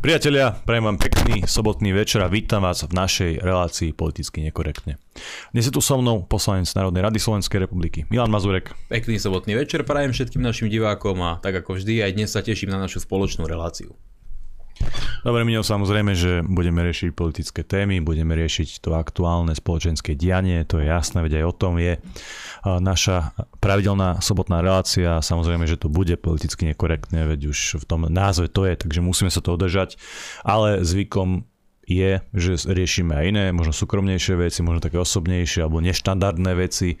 Priatelia, prajem vám pekný sobotný večer a vítam vás v našej relácii politicky nekorektne. Dnes je tu so mnou poslanec Národnej rady Slovenskej republiky Milan Mazurek. Pekný sobotný večer prajem všetkým našim divákom a tak ako vždy aj dnes sa teším na našu spoločnú reláciu. Dobre, Mino, samozrejme, že budeme riešiť politické témy, budeme riešiť to aktuálne spoločenské dianie, to je jasné, veď aj o tom je naša pravidelná sobotná relácia. Samozrejme, že to bude politicky nekorektné, veď už v tom názve to je, takže musíme sa to održať, ale zvykom je, že riešime aj iné, možno súkromnejšie veci, možno také osobnejšie alebo neštandardné veci.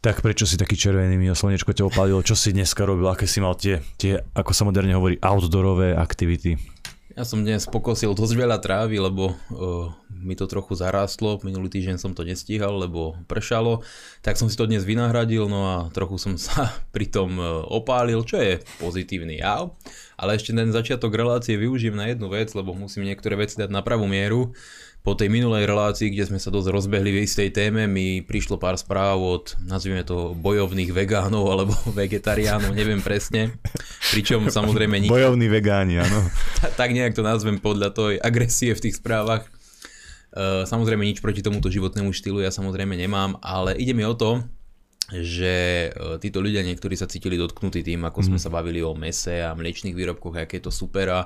Tak prečo si taký červený mio slnečko ťa opálilo? Čo si dneska robil? Aké si mal tie, tie, ako sa moderne hovorí, outdoorové aktivity? Ja som dnes pokosil dosť veľa trávy, lebo uh, mi to trochu zarástlo. Minulý týždeň som to nestíhal, lebo pršalo. Tak som si to dnes vynahradil, no a trochu som sa pri tom uh, opálil, čo je pozitívny jav. Ale ešte ten začiatok relácie využijem na jednu vec, lebo musím niektoré veci dať na pravú mieru po tej minulej relácii, kde sme sa dosť rozbehli v istej téme, mi prišlo pár správ od, nazvime to, bojovných vegánov alebo vegetariánov, neviem presne. Pričom samozrejme... Nik... Bojovní vegáni, áno. tak nejak to nazvem podľa tej agresie v tých správach. E, samozrejme nič proti tomuto životnému štýlu ja samozrejme nemám, ale ide mi o to, že e, títo ľudia niektorí sa cítili dotknutí tým, ako mm. sme mhm. sa bavili o mese a mliečných výrobkoch, aké je to super a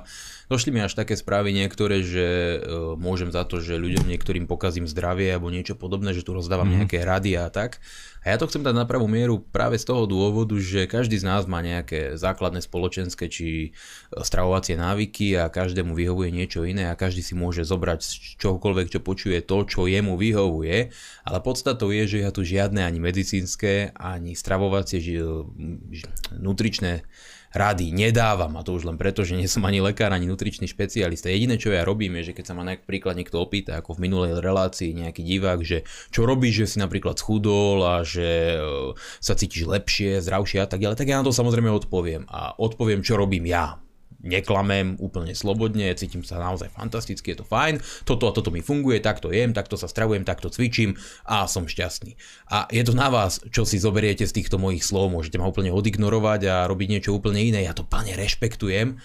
došli mi až také správy niektoré, že uh, môžem za to, že ľuďom niektorým pokazím zdravie alebo niečo podobné, že tu rozdávam mm. nejaké rady a tak. A ja to chcem dať na pravú mieru práve z toho dôvodu, že každý z nás má nejaké základné spoločenské či e, stravovacie návyky a každému vyhovuje niečo iné a každý si môže zobrať z čohokoľvek, čo počuje to, čo jemu vyhovuje, ale podstatou je, že ja tu žiadne ani medicínske, ani stravovacie, nutričné rady nedávam a to už len preto, že nie som ani lekár, ani nutričný špecialista. Jediné, čo ja robím, je, že keď sa ma napríklad niekto opýta, ako v minulej relácii nejaký divák, že čo robíš, že si napríklad schudol a že e, sa cítiš lepšie, zdravšie a tak ďalej, tak ja na to samozrejme odpoviem. A odpoviem, čo robím ja neklamem úplne slobodne, cítim sa naozaj fantasticky, je to fajn, toto a toto mi funguje, takto jem, takto sa stravujem, takto cvičím a som šťastný. A je to na vás, čo si zoberiete z týchto mojich slov, môžete ma úplne odignorovať a robiť niečo úplne iné, ja to plne rešpektujem,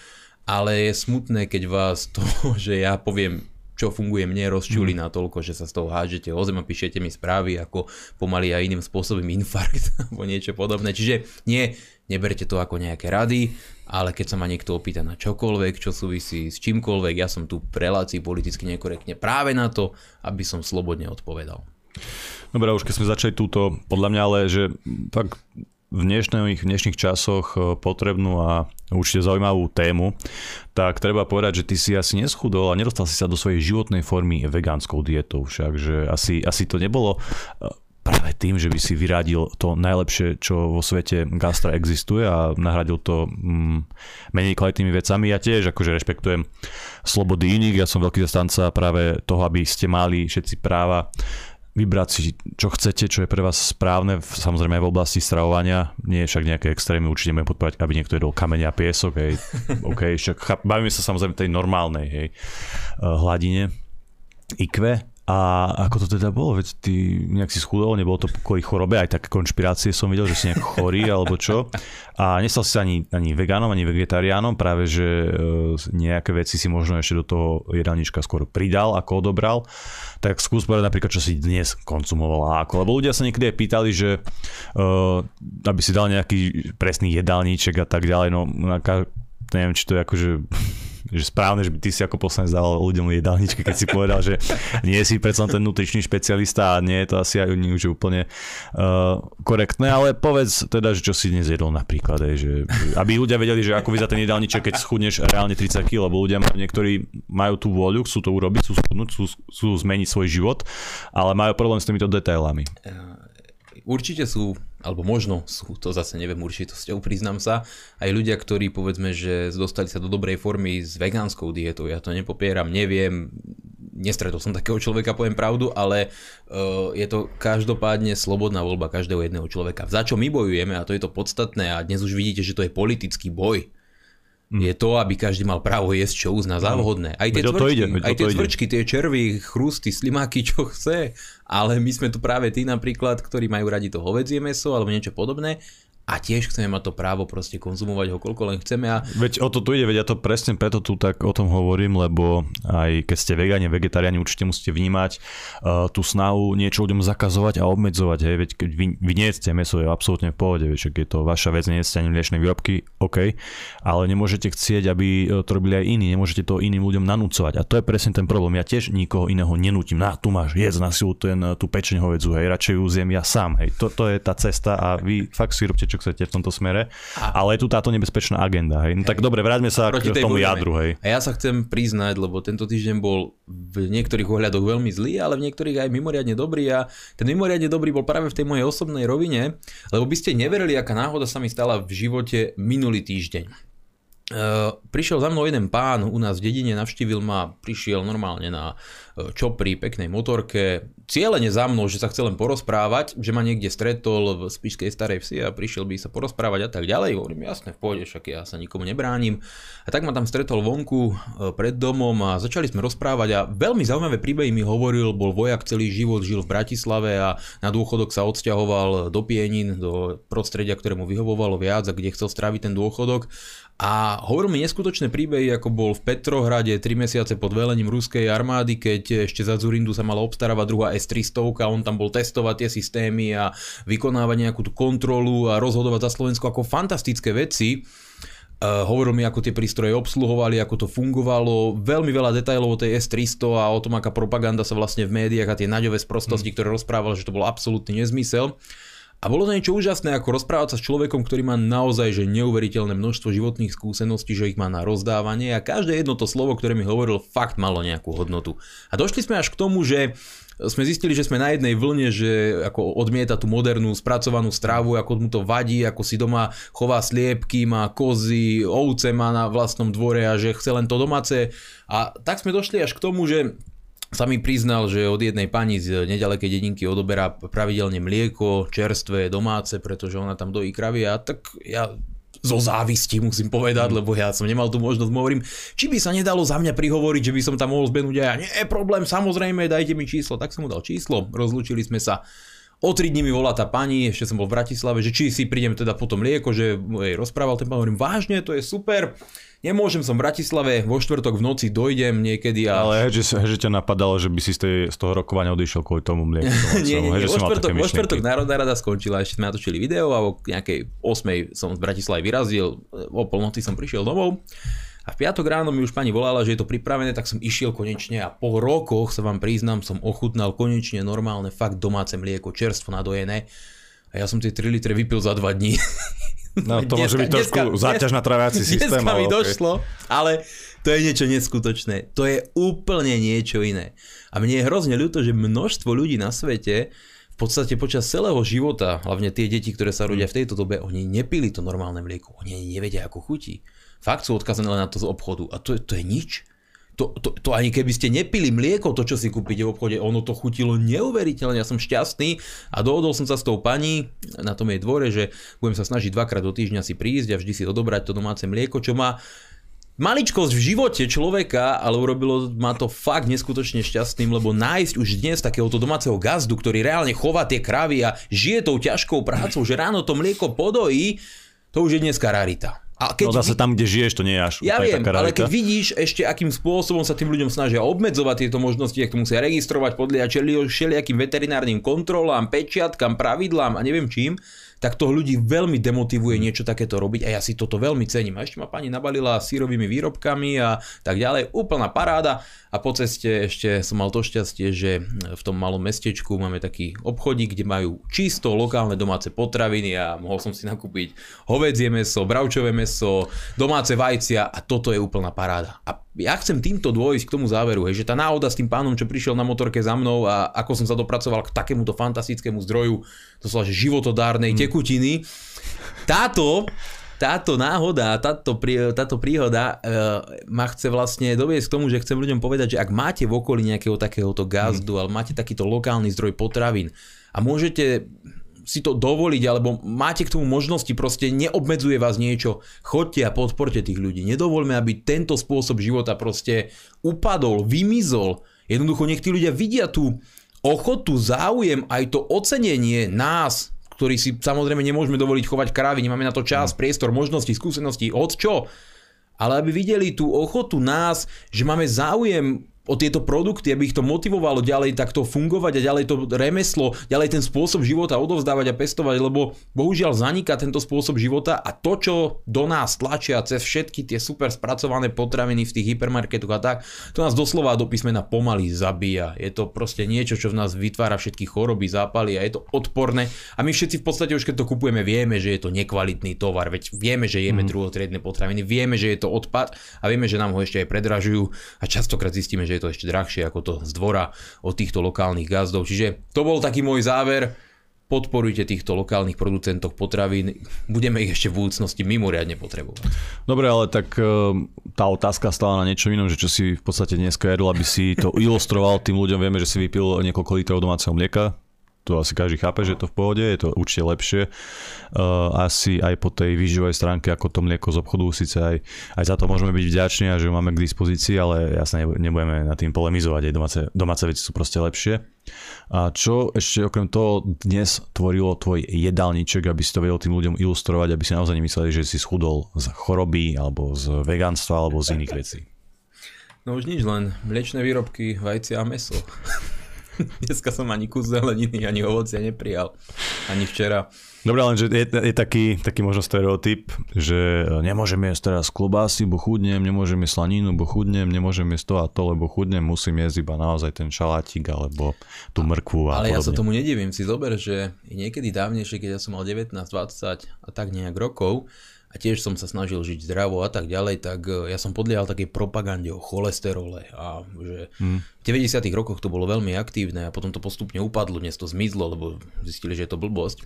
ale je smutné, keď vás to, že ja poviem čo funguje mne, rozčuli mm. na toľko, že sa z toho hážete o zem a píšete mi správy ako pomaly a iným spôsobom infarkt alebo niečo podobné. Čiže nie, neberte to ako nejaké rady, ale keď sa ma niekto opýta na čokoľvek, čo súvisí s čímkoľvek, ja som tu v relácii politicky nekorektne práve na to, aby som slobodne odpovedal. Dobre, už keď sme začali túto, podľa mňa ale, že tak v dnešných, v dnešných časoch e, potrebnú a určite zaujímavú tému, tak treba povedať, že ty si asi neschudol a nedostal si sa do svojej životnej formy vegánskou dietou však, že asi, asi to nebolo e, práve tým, že by si vyradil to najlepšie, čo vo svete gastra existuje a nahradil to mm, menej kvalitnými vecami. Ja tiež akože rešpektujem slobody iných, ja som veľký zastanca práve toho, aby ste mali všetci práva vybrať si, čo chcete, čo je pre vás správne, samozrejme aj v oblasti stravovania, nie je však nejaké extrémy, určite môžeme podporovať, aby niekto jedol kamene a piesok, hej, OK, však bavíme sa samozrejme tej normálnej, hej, eh, hladine, IQ, a ako to teda bolo? Veď ty nejak si schudol, nebolo to kvôli chorobe, aj také konšpirácie som videl, že si nejak chorý alebo čo. A nestal si ani, ani vegánom, ani vegetariánom, práve že e, nejaké veci si možno ešte do toho jedálnička skôr pridal, ako odobral. Tak skús povedať napríklad, čo si dnes konzumoval a ako. Lebo ľudia sa niekedy aj pýtali, že uh, aby si dal nejaký presný jedálniček a tak ďalej. No, neviem, či to je akože že správne, že by ty si ako poslanec dal ľuďom jedálničky, keď si povedal, že nie si predsa ten nutričný špecialista a nie je to asi aj už úplne uh, korektné, ale povedz teda, že čo si dnes jedol napríklad, aj, že, aby ľudia vedeli, že ako vyzerá ten jedálniček, keď schudneš reálne 30 kg, lebo ľudia niektorí majú tú vôľu, chcú to urobiť, chcú schudnúť, chcú, chcú zmeniť svoj život, ale majú problém s týmito detailami. Určite sú alebo možno sú, to zase neviem určitosťou, priznám sa, aj ľudia, ktorí povedzme, že dostali sa do dobrej formy s vegánskou dietou, ja to nepopieram, neviem, nestretol som takého človeka, poviem pravdu, ale uh, je to každopádne slobodná voľba každého jedného človeka. Za čo my bojujeme, a to je to podstatné, a dnes už vidíte, že to je politický boj, Mm. je to, aby každý mal právo jesť, čo uzná za vhodné. Aj tie, tvrčky, ide, aj tie tvrčky, tie červy, chrusty, slimáky, čo chce, ale my sme tu práve tí napríklad, ktorí majú radi to hovedzie meso alebo niečo podobné a tiež chceme mať to právo proste konzumovať ho koľko len chceme. A... Veď o to tu ide, veď ja to presne preto tu tak o tom hovorím, lebo aj keď ste vegáni, vegetariáni, určite musíte vnímať uh, tú snahu niečo ľuďom zakazovať a obmedzovať. Hej. Veď keď vy, vy jeste meso, je absolútne v pohode, veď je to vaša vec, nejeste ani mliečne výrobky, OK, ale nemôžete chcieť, aby to robili aj iní, nemôžete to iným ľuďom nanúcovať. A to je presne ten problém. Ja tiež nikoho iného nenútim. Na, tu máš, jedz na silu ten, tú pečeň hovedzu, hej, radšej ju zjem ja sám. Hej. To, to je tá cesta a vy fakt si robte, čo chcete v tomto smere. A... Ale je tu táto nebezpečná agenda. Hej. No hej. tak dobre, vráťme sa Proti k tomu jadru. Hej. A ja sa chcem priznať, lebo tento týždeň bol v niektorých ohľadoch veľmi zlý, ale v niektorých aj mimoriadne dobrý a ten mimoriadne dobrý bol práve v tej mojej osobnej rovine, lebo by ste neverili, aká náhoda sa mi stala v živote minulý týždeň. Uh, prišiel za mnou jeden pán u nás v dedine, navštívil ma, prišiel normálne na uh, čopri, peknej motorke, cieľene za mnou, že sa chcel len porozprávať, že ma niekde stretol v Spišskej starej vsi a prišiel by sa porozprávať a tak ďalej. Hovorím, jasne, v pohode, však ja sa nikomu nebránim. A tak ma tam stretol vonku uh, pred domom a začali sme rozprávať a veľmi zaujímavé príbehy mi hovoril, bol vojak celý život, žil v Bratislave a na dôchodok sa odsťahoval do Pienin, do prostredia, ktoré mu vyhovovalo viac a kde chcel stráviť ten dôchodok a hovoril mi neskutočné príbehy, ako bol v Petrohrade 3 mesiace pod velením ruskej armády, keď ešte za Zurindu sa mala obstarávať druhá S-300 a on tam bol testovať tie systémy a vykonávať nejakú tú kontrolu a rozhodovať za Slovensko ako fantastické veci. Uh, hovoril mi, ako tie prístroje obsluhovali, ako to fungovalo, veľmi veľa detajlov o tej S300 a o tom, aká propaganda sa vlastne v médiách a tie naďové sprostosti, mm. ktoré rozprával, že to bol absolútny nezmysel. A bolo to niečo úžasné, ako rozprávať sa s človekom, ktorý má naozaj že neuveriteľné množstvo životných skúseností, že ich má na rozdávanie a každé jedno to slovo, ktoré mi hovoril, fakt malo nejakú hodnotu. A došli sme až k tomu, že sme zistili, že sme na jednej vlne, že ako odmieta tú modernú spracovanú stravu, ako mu to vadí, ako si doma chová sliepky, má kozy, ovce má na vlastnom dvore a že chce len to domáce. A tak sme došli až k tomu, že sa mi priznal, že od jednej pani z nedalekej dedinky odoberá pravidelne mlieko, čerstvé, domáce, pretože ona tam dojí kravy a tak ja zo závisti musím povedať, lebo ja som nemal tú možnosť, hovorím, či by sa nedalo za mňa prihovoriť, že by som tam mohol zbenúť a ja, nie, problém, samozrejme, dajte mi číslo, tak som mu dal číslo, rozlúčili sme sa. O tri dní mi volá tá pani, ešte som bol v Bratislave, že či si prídem teda potom lieko, že jej rozprával ten pán, hovorím, vážne, to je super Nemôžem som v Bratislave, vo štvrtok v noci dojdem niekedy a... Ale že, že ťa napadalo, že by si z, tej, z toho rokovania odišiel kvôli tomu mlieku. nie, nie, nie. Vo, štvrtok, vo štvrtok Národná rada skončila, ešte sme natočili video a o nejakej 8 som z Bratislavy vyrazil, o polnoci som prišiel domov. A v piatok ráno mi už pani volala, že je to pripravené, tak som išiel konečne a po rokoch sa vám priznám, som ochutnal konečne normálne fakt domáce mlieko, čerstvo nadojené. A ja som tie 3 litre vypil za 2 dní. No to dneska, môže byť trošku dneska, záťaž na traviaci systém. Dneska mi okay. došlo, ale to je niečo neskutočné. To je úplne niečo iné. A mne je hrozne ľúto, že množstvo ľudí na svete v podstate počas celého života, hlavne tie deti, ktoré sa rodia v tejto dobe, oni nepili to normálne mlieko. Oni nevedia, ako chutí. Fakt sú odkazané len na to z obchodu. A to, to je nič to, to, to ani keby ste nepili mlieko, to čo si kúpite v obchode, ono to chutilo neuveriteľne, ja som šťastný a dohodol som sa s tou pani na tom jej dvore, že budem sa snažiť dvakrát do týždňa si prísť a vždy si odobrať to domáce mlieko, čo má maličkosť v živote človeka, ale urobilo ma to fakt neskutočne šťastným, lebo nájsť už dnes takéhoto domáceho gazdu, ktorý reálne chová tie kravy a žije tou ťažkou prácou, že ráno to mlieko podojí, to už je dneska rarita. A keď no zase tam, kde žiješ, to nie je až Ja viem, ale keď vidíš ešte, akým spôsobom sa tým ľuďom snažia obmedzovať tieto možnosti, ak to musia registrovať, podliať všelijakým veterinárnym kontrolám, pečiatkám, pravidlám a neviem čím, tak to ľudí veľmi demotivuje niečo takéto robiť a ja si toto veľmi cením. A ešte ma pani nabalila sírovými výrobkami a tak ďalej, úplná paráda a po ceste ešte som mal to šťastie, že v tom malom mestečku máme taký obchodík, kde majú čisto lokálne domáce potraviny a mohol som si nakúpiť hovedzie meso, bravčové meso, domáce vajcia a toto je úplná paráda. A ja chcem týmto dôjsť k tomu záveru, hej, že tá náhoda s tým pánom, čo prišiel na motorke za mnou a ako som sa dopracoval k takémuto fantastickému zdroju, to sa že životodárnej hmm. tekutiny, táto táto náhoda, táto, prí, táto príhoda e, ma chce vlastne doviesť k tomu, že chcem ľuďom povedať, že ak máte v okolí nejakého takéhoto gazdu, hmm. ale máte takýto lokálny zdroj potravín a môžete si to dovoliť, alebo máte k tomu možnosti, proste neobmedzuje vás niečo, chodte a podporte tých ľudí. Nedovolme, aby tento spôsob života proste upadol, vymizol. Jednoducho nech tí ľudia vidia tú ochotu, záujem, aj to ocenenie nás, ktorí si samozrejme nemôžeme dovoliť chovať krávy, nemáme na to čas, mm. priestor, možnosti, skúsenosti, od čo. Ale aby videli tú ochotu nás, že máme záujem o tieto produkty, aby ich to motivovalo ďalej takto fungovať a ďalej to remeslo, ďalej ten spôsob života odovzdávať a pestovať, lebo bohužiaľ zaniká tento spôsob života a to, čo do nás tlačia cez všetky tie super spracované potraviny v tých hypermarketoch a tak, to nás doslova do písmena pomaly zabíja. Je to proste niečo, čo v nás vytvára všetky choroby, zápaly a je to odporné. A my všetci v podstate už keď to kupujeme, vieme, že je to nekvalitný tovar, veď vieme, že jeme mm. druhotriedne potraviny, vieme, že je to odpad a vieme, že nám ho ešte aj predražujú a častokrát zistíme, že je to ešte drahšie ako to z dvora od týchto lokálnych gazdov. Čiže to bol taký môj záver. Podporujte týchto lokálnych producentov potravín. Budeme ich ešte v budúcnosti mimoriadne potrebovať. Dobre, ale tak e, tá otázka stala na niečo inom, že čo si v podstate dneska jedol, aby si to ilustroval tým ľuďom. Vieme, že si vypil niekoľko litrov domáceho mlieka, to asi každý chápe, že je to v pohode, je to určite lepšie. Uh, asi aj po tej výživovej stránke, ako to mlieko z obchodu, síce aj, aj za to môžeme byť vďační a že ho máme k dispozícii, ale jasne nebudeme na tým polemizovať, aj domáce, domáce veci sú proste lepšie. A čo ešte okrem toho dnes tvorilo tvoj jedálniček, aby si to vedel tým ľuďom ilustrovať, aby si naozaj nemysleli, že si schudol z choroby, alebo z vegánstva, alebo z iných vecí? No už nič, len mliečne výrobky, vajcia a meso. Dneska som ani kus zeleniny, ani ovocia neprijal. Ani včera. Dobre, len že je, je taký, taký možno stereotyp, že nemôžem jesť teraz klobásy, bo chudnem, nemôžem jesť slaninu, bo chudnem, nemôžem jesť to a to, lebo chudnem, musím jesť iba naozaj ten šalátik alebo tú mrkvu a Ale podobne. ja sa tomu nedivím. Si zober, že niekedy dávnejšie, keď ja som mal 19, 20 a tak nejak rokov, a tiež som sa snažil žiť zdravo a tak ďalej, tak e, ja som podliehal takej propagande o cholesterole a že hmm. v 90 rokoch to bolo veľmi aktívne a potom to postupne upadlo, dnes to zmizlo, lebo zistili, že je to blbosť.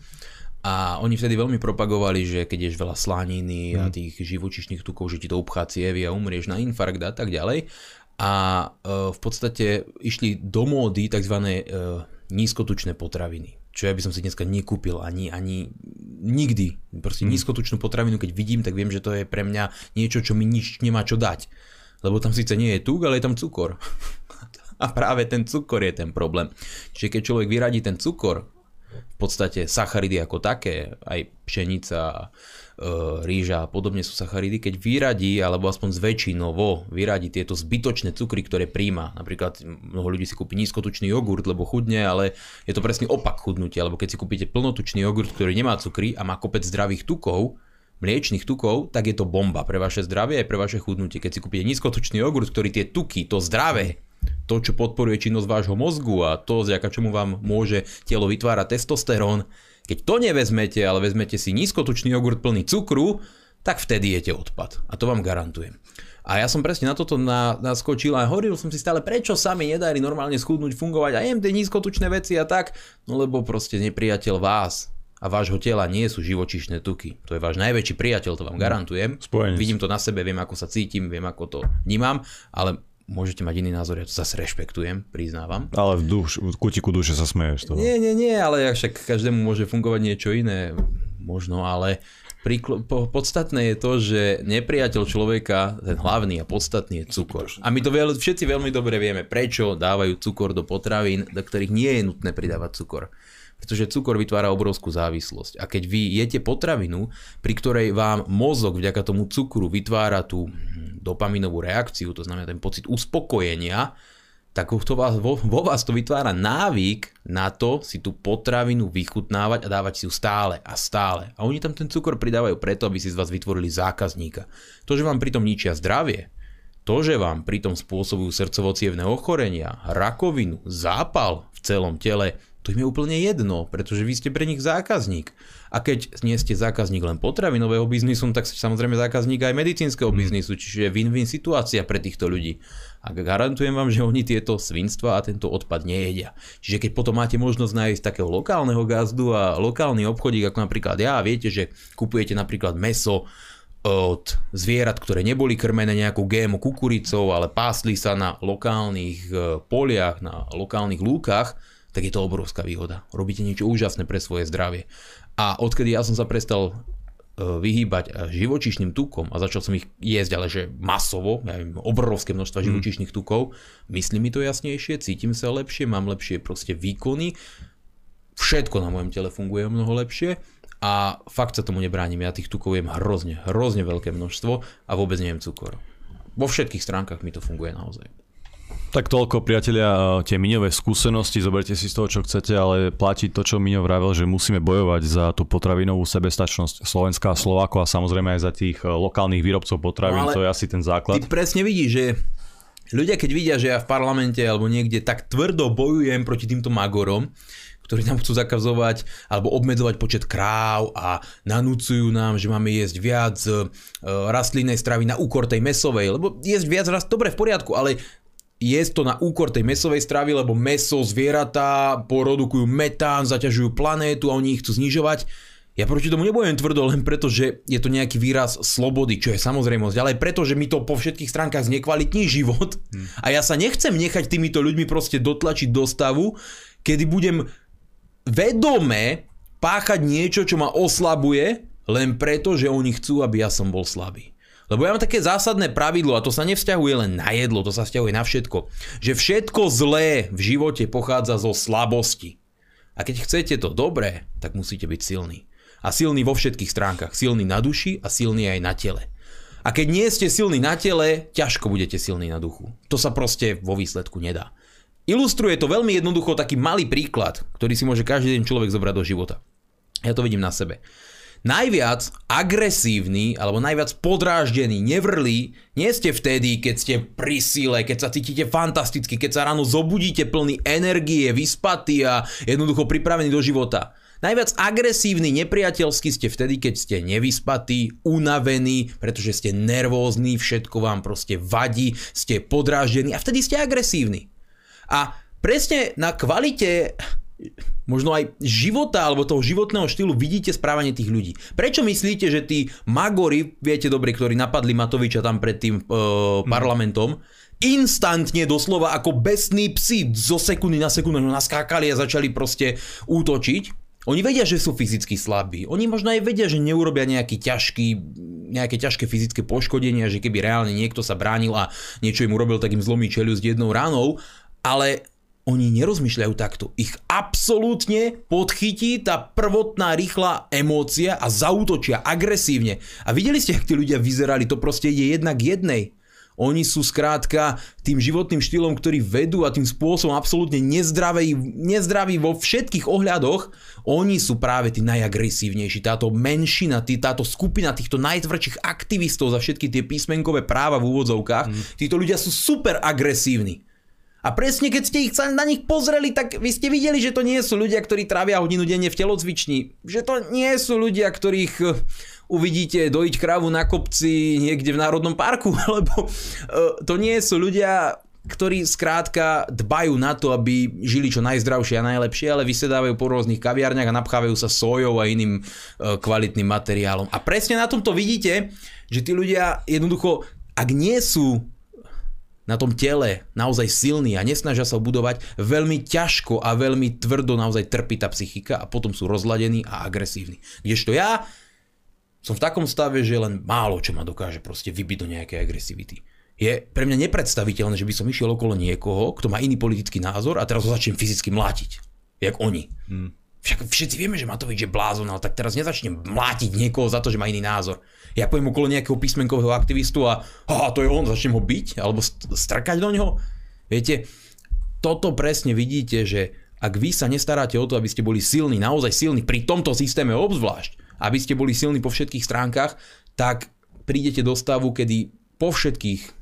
A oni vtedy veľmi propagovali, že keď ješ veľa slaniny hmm. a tých živočišných tukov, že ti to upchá cievy a umrieš na infarkt a tak ďalej. A e, v podstate išli do módy tzv. E, nízkotučné potraviny čo ja by som si dneska nekúpil ani, ani nikdy. Proste hmm. nízkotučnú potravinu, keď vidím, tak viem, že to je pre mňa niečo, čo mi nič nemá čo dať. Lebo tam síce nie je tuk, ale je tam cukor. A práve ten cukor je ten problém. Čiže keď človek vyradí ten cukor, v podstate sacharidy ako také, aj pšenica, E, rýža a podobne sú sacharidy, keď vyradí, alebo aspoň zväčšinovo vyradí tieto zbytočné cukry, ktoré príjma. Napríklad mnoho ľudí si kúpi nízkotučný jogurt, lebo chudne, ale je to presne opak chudnutia, lebo keď si kúpite plnotučný jogurt, ktorý nemá cukry a má kopec zdravých tukov, mliečných tukov, tak je to bomba pre vaše zdravie aj pre vaše chudnutie. Keď si kúpite nízkotučný jogurt, ktorý tie tuky, to zdravé, to, čo podporuje činnosť vášho mozgu a to, zďaka čomu vám môže telo vytvárať testosterón, keď to nevezmete, ale vezmete si nízkotučný jogurt plný cukru, tak vtedy jete odpad. A to vám garantujem. A ja som presne na toto na, naskočil a hovoril som si stále, prečo sa mi nedarí normálne schudnúť, fungovať a jem tie nízkotučné veci a tak, no lebo proste nepriateľ vás a vášho tela nie sú živočišné tuky. To je váš najväčší priateľ, to vám garantujem. Spojenec. Vidím to na sebe, viem ako sa cítim, viem ako to vnímam, ale môžete mať iný názor, ja to zase rešpektujem, priznávam. Ale v, duš, v kutiku duše sa smeješ toho. Nie, nie, nie, ale však každému môže fungovať niečo iné, možno, ale príkl- po, podstatné je to, že nepriateľ človeka, ten hlavný a podstatný je cukor. A my to veľ, všetci veľmi dobre vieme, prečo dávajú cukor do potravín, do ktorých nie je nutné pridávať cukor pretože cukor vytvára obrovskú závislosť. A keď vy jete potravinu, pri ktorej vám mozog vďaka tomu cukru vytvára tú dopaminovú reakciu, to znamená ten pocit uspokojenia, tak to vás, vo, vo vás to vytvára návyk na to si tú potravinu vychutnávať a dávať si ju stále a stále. A oni tam ten cukor pridávajú preto, aby si z vás vytvorili zákazníka. To, že vám pritom ničia zdravie, to, že vám pritom spôsobujú srdcovo ochorenia, rakovinu, zápal v celom tele, to im je úplne jedno, pretože vy ste pre nich zákazník. A keď nie ste zákazník len potravinového biznisu, tak ste samozrejme zákazník aj medicínskeho mm. biznisu, čiže win-win situácia pre týchto ľudí. A garantujem vám, že oni tieto svinstva a tento odpad nejedia. Čiže keď potom máte možnosť nájsť takého lokálneho gazdu a lokálny obchodík, ako napríklad ja, viete, že kupujete napríklad meso, od zvierat, ktoré neboli krmené nejakou GMO kukuricou, ale pásli sa na lokálnych e, poliach, na lokálnych lúkach, tak je to obrovská výhoda. Robíte niečo úžasné pre svoje zdravie. A odkedy ja som sa prestal e, vyhýbať e, živočišným tukom a začal som ich jesť, ale že masovo, ja viem, obrovské množstva mm. živočišných tukov, myslím mi to jasnejšie, cítim sa lepšie, mám lepšie proste výkony Všetko na mojom tele funguje mnoho lepšie a fakt sa tomu nebránim. Ja tých tukov jem hrozne, hrozne veľké množstvo a vôbec neviem cukor. Vo všetkých stránkach mi to funguje naozaj. Tak toľko, priatelia, tie Miňové skúsenosti, zoberte si z toho, čo chcete, ale platí to, čo Miňo vravel, že musíme bojovať za tú potravinovú sebestačnosť Slovenska a Slováko a samozrejme aj za tých e, lokálnych výrobcov potravín, no, to je asi ten základ. Ty presne vidíš, že ľudia keď vidia, že ja v parlamente alebo niekde tak tvrdo bojujem proti týmto magorom, ktorí nám chcú zakazovať alebo obmedzovať počet kráv a nanúcujú nám, že máme jesť viac e, rastlinnej stravy na úkor tej mesovej, lebo jesť viac rast, dobre v poriadku, ale jesť to na úkor tej mesovej stravy, lebo meso, zvieratá porodukujú metán, zaťažujú planétu a oni ich chcú znižovať. Ja proti tomu nebudem tvrdo len preto, že je to nejaký výraz slobody, čo je samozrejmosť, ale aj preto, že mi to po všetkých stránkach znekvalitní život hmm. a ja sa nechcem nechať týmito ľuďmi proste dotlačiť do stavu, kedy budem vedome páchať niečo, čo ma oslabuje, len preto, že oni chcú, aby ja som bol slabý. Lebo ja mám také zásadné pravidlo, a to sa nevzťahuje len na jedlo, to sa vzťahuje na všetko, že všetko zlé v živote pochádza zo slabosti. A keď chcete to dobré, tak musíte byť silní. A silný vo všetkých stránkach. Silný na duši a silný aj na tele. A keď nie ste silní na tele, ťažko budete silní na duchu. To sa proste vo výsledku nedá. Ilustruje to veľmi jednoducho taký malý príklad, ktorý si môže každý deň človek zobrať do života. Ja to vidím na sebe. Najviac agresívny alebo najviac podráždený, nevrlý nie ste vtedy, keď ste pri sile, keď sa cítite fantasticky, keď sa ráno zobudíte plný energie, vyspatý a jednoducho pripravený do života. Najviac agresívny, nepriateľský ste vtedy, keď ste nevyspatí, unavení, pretože ste nervózni, všetko vám proste vadí, ste podráždení a vtedy ste agresívni. A presne na kvalite možno aj života alebo toho životného štýlu vidíte správanie tých ľudí. Prečo myslíte, že tí magori, viete dobre, ktorí napadli Matoviča tam pred tým uh, parlamentom, instantne doslova ako besní psi zo sekundy na sekundu naskákali a začali proste útočiť. Oni vedia, že sú fyzicky slabí. Oni možno aj vedia, že neurobia nejaký ťažký, nejaké ťažké fyzické poškodenia, že keby reálne niekto sa bránil a niečo im urobil, tak im zlomí čeliusť jednou ránou. Ale oni nerozmýšľajú takto. Ich absolútne podchytí tá prvotná rýchla emócia a zautočia agresívne. A videli ste, ak tí ľudia vyzerali, to proste ide jednak jednej. Oni sú skrátka tým životným štýlom, ktorý vedú a tým spôsobom absolútne nezdraví, nezdraví vo všetkých ohľadoch. Oni sú práve tí najagresívnejší. Táto menšina, tí, táto skupina týchto najtvrdších aktivistov za všetky tie písmenkové práva v úvodzovkách, mm. títo ľudia sú super agresívni. A presne keď ste ich sa na nich pozreli, tak vy ste videli, že to nie sú ľudia, ktorí trávia hodinu denne v telocvični. Že to nie sú ľudia, ktorých eh, uvidíte dojiť kravu na kopci niekde v Národnom parku, lebo eh, to nie sú ľudia, ktorí skrátka dbajú na to, aby žili čo najzdravšie a najlepšie, ale vysedávajú po rôznych kaviarniach a napchávajú sa sojou a iným eh, kvalitným materiálom. A presne na tomto vidíte, že tí ľudia jednoducho, ak nie sú na tom tele naozaj silný a nesnažia sa budovať, veľmi ťažko a veľmi tvrdo naozaj trpí tá psychika a potom sú rozladení a agresívni. Kdežto ja som v takom stave, že len málo čo ma dokáže proste vybiť do nejakej agresivity. Je pre mňa nepredstaviteľné, že by som išiel okolo niekoho, kto má iný politický názor a teraz ho začnem fyzicky mlátiť. Jak oni. Hmm. Však všetci vieme, že Matovič je blázon, ale tak teraz nezačnem mlátiť niekoho za to, že má iný názor. Ja poviem okolo nejakého písmenkového aktivistu a ha, to je on, začnem ho byť alebo strkať do neho. Viete, toto presne vidíte, že ak vy sa nestaráte o to, aby ste boli silní, naozaj silní, pri tomto systéme obzvlášť, aby ste boli silní po všetkých stránkach, tak prídete do stavu, kedy po všetkých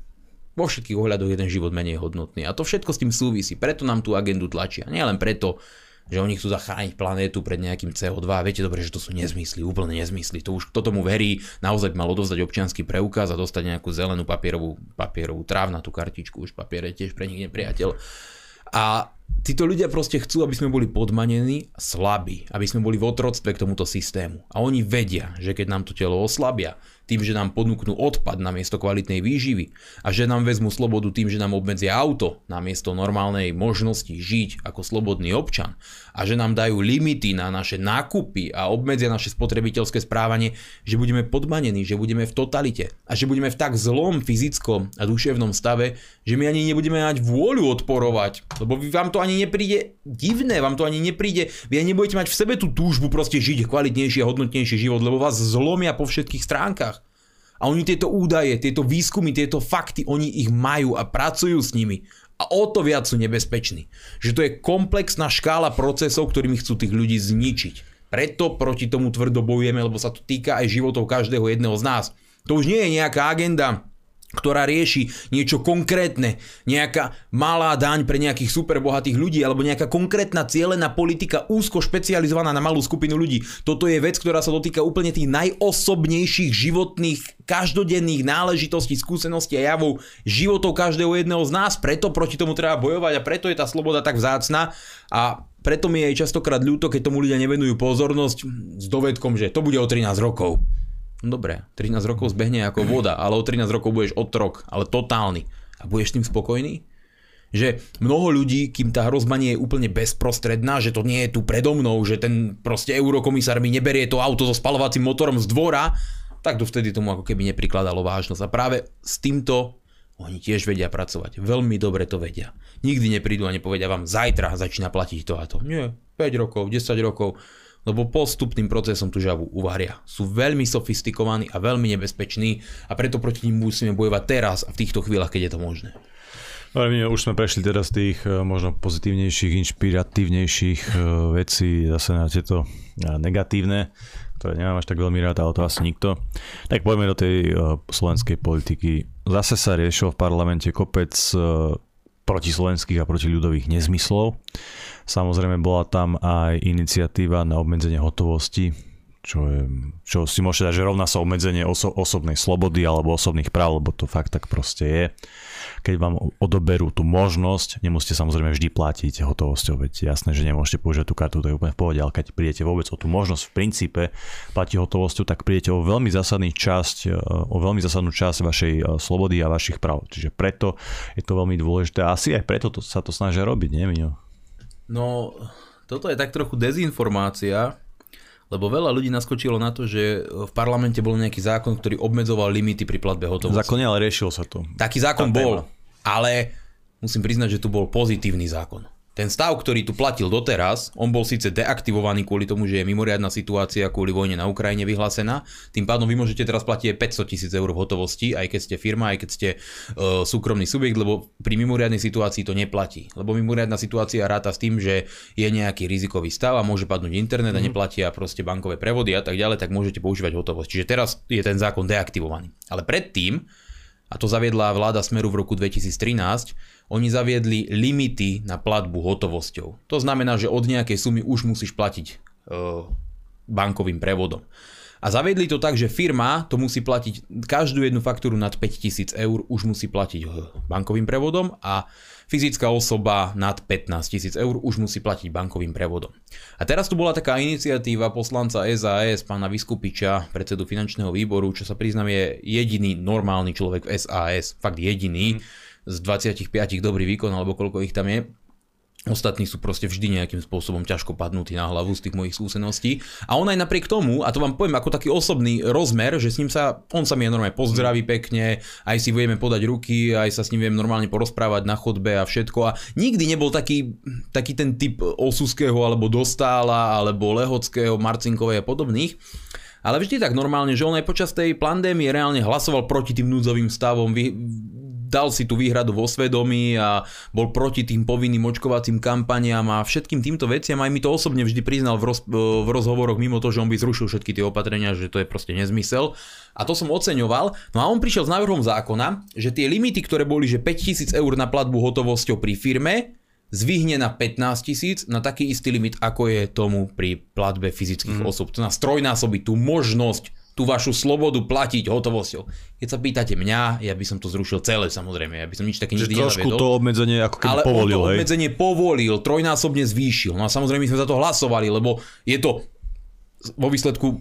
vo všetkých ohľadoch jeden život menej hodnotný. A to všetko s tým súvisí. Preto nám tú agendu tlačia. Nie len preto, že oni chcú zachrániť planétu pred nejakým CO2. Viete dobre, že to sú nezmysly, úplne nezmysly. To už kto tomu verí, naozaj mal odovzdať občianský preukaz a dostať nejakú zelenú papierovú, papierovú trávnatú kartičku, už papier je tiež pre nich nepriateľ. A títo ľudia proste chcú, aby sme boli podmanení, slabí, aby sme boli v otroctve k tomuto systému. A oni vedia, že keď nám to telo oslabia, tým, že nám ponúknú odpad na miesto kvalitnej výživy a že nám vezmú slobodu tým, že nám obmedzia auto na miesto normálnej možnosti žiť ako slobodný občan a že nám dajú limity na naše nákupy a obmedzia naše spotrebiteľské správanie, že budeme podmanení, že budeme v totalite a že budeme v tak zlom fyzickom a duševnom stave, že my ani nebudeme mať vôľu odporovať, lebo vám to ani nepríde divné, vám to ani nepríde, vy ani nebudete mať v sebe tú túžbu proste žiť kvalitnejší a hodnotnejší život, lebo vás zlomia po všetkých stránkach. A oni tieto údaje, tieto výskumy, tieto fakty, oni ich majú a pracujú s nimi. A o to viac sú nebezpeční. Že to je komplexná škála procesov, ktorými chcú tých ľudí zničiť. Preto proti tomu tvrdo bojujeme, lebo sa to týka aj životov každého jedného z nás. To už nie je nejaká agenda, ktorá rieši niečo konkrétne, nejaká malá daň pre nejakých superbohatých ľudí alebo nejaká konkrétna cieľená politika úzko špecializovaná na malú skupinu ľudí. Toto je vec, ktorá sa dotýka úplne tých najosobnejších životných, každodenných náležitostí, skúseností a javov životov každého jedného z nás. Preto proti tomu treba bojovať a preto je tá sloboda tak vzácna a preto mi je častokrát ľúto, keď tomu ľudia nevenujú pozornosť s dovedkom, že to bude o 13 rokov. Dobre, 13 rokov zbehne ako voda, ale o 13 rokov budeš otrok, ale totálny. A budeš tým spokojný? Že mnoho ľudí, kým tá hrozba nie je úplne bezprostredná, že to nie je tu predo mnou, že ten proste eurokomisár mi neberie to auto so spalovacím motorom z dvora, tak to vtedy tomu ako keby neprikladalo vážnosť. A práve s týmto oni tiež vedia pracovať. Veľmi dobre to vedia. Nikdy neprídu a nepovedia vám, zajtra začína platiť to a to. Nie, 5 rokov, 10 rokov lebo postupným procesom tú žabu uvaria. Sú veľmi sofistikovaní a veľmi nebezpeční a preto proti ním musíme bojovať teraz a v týchto chvíľach, keď je to možné. My už sme prešli teraz tých e, možno pozitívnejších, inšpiratívnejších e, vecí zase na tieto e, negatívne, ktoré nemám až tak veľmi rád, ale to asi nikto. Tak poďme do tej slovenskej politiky. Zase sa riešil v parlamente kopec protislovenských a protiľudových nezmyslov. Samozrejme bola tam aj iniciatíva na obmedzenie hotovosti, čo, je, čo si môžete dať, že rovná sa obmedzenie oso- osobnej slobody alebo osobných práv, lebo to fakt tak proste je. Keď vám odoberú tú možnosť, nemusíte samozrejme vždy platiť hotovosťou, veď jasné, že nemôžete použiť tú kartu, to je úplne v pohode, ale keď prídete vôbec o tú možnosť v princípe platiť hotovosťou, tak prídete o veľmi zásadný časť, o veľmi zásadnú časť vašej e, slobody a vašich práv. Čiže preto je to veľmi dôležité. Asi aj preto to, sa to snažia robiť, nie, Miňo? No, toto je tak trochu dezinformácia, lebo veľa ľudí naskočilo na to, že v parlamente bol nejaký zákon, ktorý obmedzoval limity pri platbe hotovosti. Zákon ale riešil sa to. Taký zákon bol, ale musím priznať, že tu bol pozitívny zákon. Ten stav, ktorý tu platil doteraz, on bol síce deaktivovaný kvôli tomu, že je mimoriadná situácia kvôli vojne na Ukrajine vyhlásená. Tým pádom vy môžete teraz platiť 500 tisíc eur v hotovosti, aj keď ste firma, aj keď ste uh, súkromný subjekt, lebo pri mimoriadnej situácii to neplatí. Lebo mimoriadná situácia ráta s tým, že je nejaký rizikový stav a môže padnúť internet a mhm. neplatia proste bankové prevody a tak ďalej, tak môžete používať hotovosť. Čiže teraz je ten zákon deaktivovaný. Ale predtým, a to zaviedla vláda Smeru v roku 2013, oni zaviedli limity na platbu hotovosťou. To znamená, že od nejakej sumy už musíš platiť e, bankovým prevodom. A zaviedli to tak, že firma to musí platiť každú jednu faktúru nad 5000 eur už musí platiť e, bankovým prevodom a fyzická osoba nad 15 000 eur už musí platiť bankovým prevodom. A teraz tu bola taká iniciatíva poslanca SAS, pána Vyskupiča, predsedu finančného výboru, čo sa priznám je jediný normálny človek v SAS, fakt jediný, mm z 25 dobrý výkon, alebo koľko ich tam je. Ostatní sú proste vždy nejakým spôsobom ťažko padnutí na hlavu z tých mojich skúseností. A on aj napriek tomu, a to vám poviem ako taký osobný rozmer, že s ním sa, on sa mi normálne pozdraví pekne, aj si vieme podať ruky, aj sa s ním viem normálne porozprávať na chodbe a všetko. A nikdy nebol taký, taký ten typ Osuského, alebo Dostála, alebo Lehockého, Marcinkovej a podobných. Ale vždy tak normálne, že on aj počas tej pandémie reálne hlasoval proti tým núdzovým stavom, dal si tú výhradu vo svedomí a bol proti tým povinným očkovacím kampaniám a všetkým týmto veciam. Aj mi to osobne vždy priznal v, roz, v rozhovoroch, mimo to, že on by zrušil všetky tie opatrenia, že to je proste nezmysel. A to som oceňoval. No a on prišiel s návrhom zákona, že tie limity, ktoré boli, že 5000 eur na platbu hotovosťou pri firme, zvihne na 15 tisíc na taký istý limit, ako je tomu pri platbe fyzických mm. osob. To nás trojnásobí tú možnosť tú vašu slobodu platiť hotovosťou. Keď sa pýtate mňa, ja by som to zrušil celé samozrejme, ja by som nič také nikdy trošku to obmedzenie ako keby ale povolil, to hej? obmedzenie povolil, trojnásobne zvýšil. No a samozrejme my sme za to hlasovali, lebo je to vo výsledku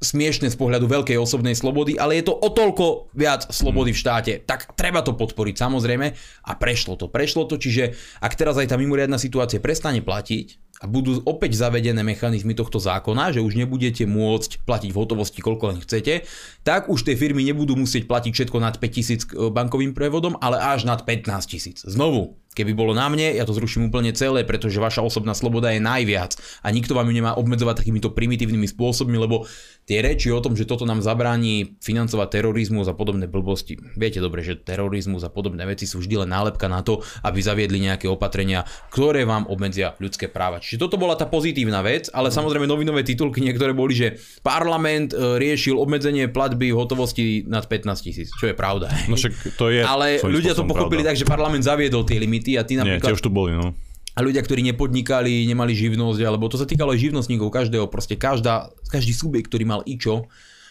smiešne z pohľadu veľkej osobnej slobody, ale je to o toľko viac slobody v štáte. Tak treba to podporiť samozrejme a prešlo to. Prešlo to, čiže ak teraz aj tá mimoriadná situácia prestane platiť, a budú opäť zavedené mechanizmy tohto zákona, že už nebudete môcť platiť v hotovosti koľko len chcete, tak už tie firmy nebudú musieť platiť všetko nad 5000 bankovým prevodom, ale až nad 15 tisíc. Znovu, Keby bolo na mne, ja to zruším úplne celé, pretože vaša osobná sloboda je najviac a nikto vám ju nemá obmedzovať takýmito primitívnymi spôsobmi, lebo tie reči o tom, že toto nám zabráni financovať terorizmus a podobné blbosti. Viete dobre, že terorizmus a podobné veci sú vždy len nálepka na to, aby zaviedli nejaké opatrenia, ktoré vám obmedzia ľudské práva. Čiže toto bola tá pozitívna vec, ale samozrejme novinové titulky niektoré boli, že parlament e, riešil obmedzenie platby v hotovosti nad 15 tisíc, čo je pravda. No však to je. Ale ľudia to pochopili pravda. tak, že parlament zaviedol tie limity a ty napríklad... Nie, už tu boli, no. A ľudia, ktorí nepodnikali, nemali živnosť, alebo to sa týkalo aj živnostníkov, každého, proste každá, každý subjekt, ktorý mal IČO,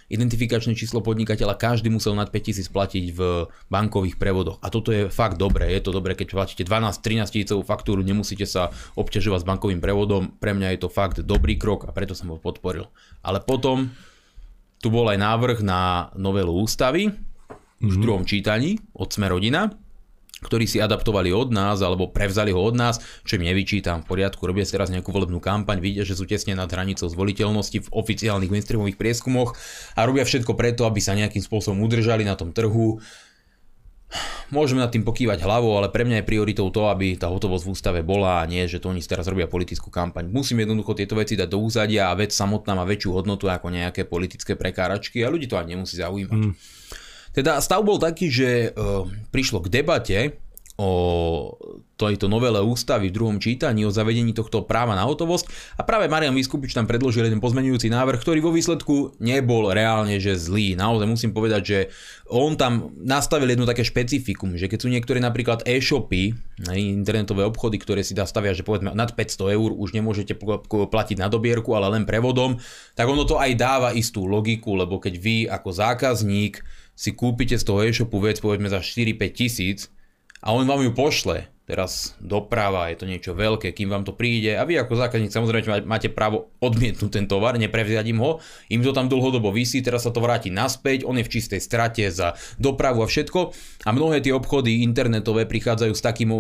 identifikačné číslo podnikateľa, každý musel nad 5000 platiť v bankových prevodoch. A toto je fakt dobré. Je to dobré, keď platíte 12-13 tisícovú faktúru, nemusíte sa obťažovať s bankovým prevodom. Pre mňa je to fakt dobrý krok a preto som ho podporil. Ale potom tu bol aj návrh na novelu ústavy, mm-hmm. v mhm. druhom čítaní od Sme rodina ktorí si adaptovali od nás alebo prevzali ho od nás, čo im nevyčítam v poriadku, robia si teraz nejakú volebnú kampaň, vidia, že sú tesne nad hranicou zvoliteľnosti v oficiálnych mainstreamových prieskumoch a robia všetko preto, aby sa nejakým spôsobom udržali na tom trhu. Môžeme nad tým pokývať hlavou, ale pre mňa je prioritou to, aby tá hotovosť v ústave bola a nie, že to oni teraz robia politickú kampaň. Musím jednoducho tieto veci dať do úzadia a vec samotná má väčšiu hodnotu ako nejaké politické prekáračky a ľudí to ani nemusí zaujímať. Mm. Teda stav bol taký, že uh, prišlo k debate o tejto novele ústavy v druhom čítaní o zavedení tohto práva na hotovosť a práve Marian Vyskupič tam predložil jeden pozmenujúci návrh, ktorý vo výsledku nebol reálne že zlý. Naozaj musím povedať, že on tam nastavil jedno také špecifikum, že keď sú niektoré napríklad e-shopy, internetové obchody, ktoré si dá stavia, že povedzme nad 500 eur už nemôžete platiť na dobierku, ale len prevodom, tak ono to aj dáva istú logiku, lebo keď vy ako zákazník si kúpite z toho e-shopu vec povedzme za 4-5 tisíc a on vám ju pošle teraz doprava, je to niečo veľké, kým vám to príde a vy ako zákazník samozrejme máte právo odmietnúť ten tovar, neprevziať im ho, im to tam dlhodobo vysí, teraz sa to vráti naspäť, on je v čistej strate za dopravu a všetko a mnohé tie obchody internetové prichádzajú s takým,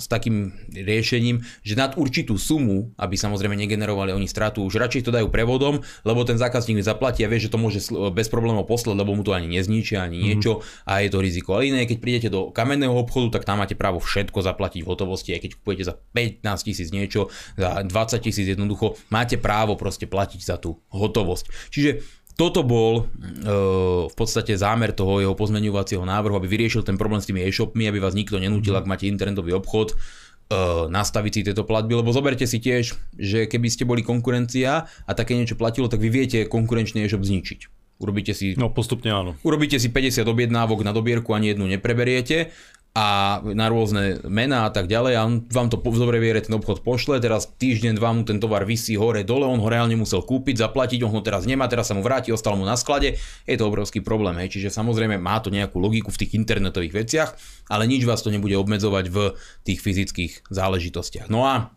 s takým riešením, že nad určitú sumu, aby samozrejme negenerovali oni stratu, už radšej to dajú prevodom, lebo ten zákazník zaplatí a vie, že to môže bez problémov poslať, lebo mu to ani nezničia, ani mhm. niečo mm-hmm. a je to riziko. Ale iné, keď prídete do kamenného obchodu, tak tam máte právo všetko za zaplatiť v hotovosti, aj keď kupujete za 15 tisíc niečo, za 20 tisíc jednoducho, máte právo proste platiť za tú hotovosť. Čiže toto bol uh, v podstate zámer toho jeho pozmeňovacieho návrhu, aby vyriešil ten problém s tými e-shopmi, aby vás nikto nenútil, ak máte internetový obchod, uh, nastaviť si tieto platby, lebo zoberte si tiež, že keby ste boli konkurencia a také niečo platilo, tak vy viete konkurenčný e-shop zničiť. Urobíte si... No postupne áno. Urobíte si 50 objednávok na dobierku, ani jednu nepreberiete a na rôzne mená a tak ďalej a on vám to v dobrej viere ten obchod pošle, teraz týždeň, mu ten tovar vysí hore dole, on ho reálne musel kúpiť, zaplatiť, on ho teraz nemá, teraz sa mu vráti, ostal mu na sklade, je to obrovský problém, hej. čiže samozrejme má to nejakú logiku v tých internetových veciach, ale nič vás to nebude obmedzovať v tých fyzických záležitostiach. No a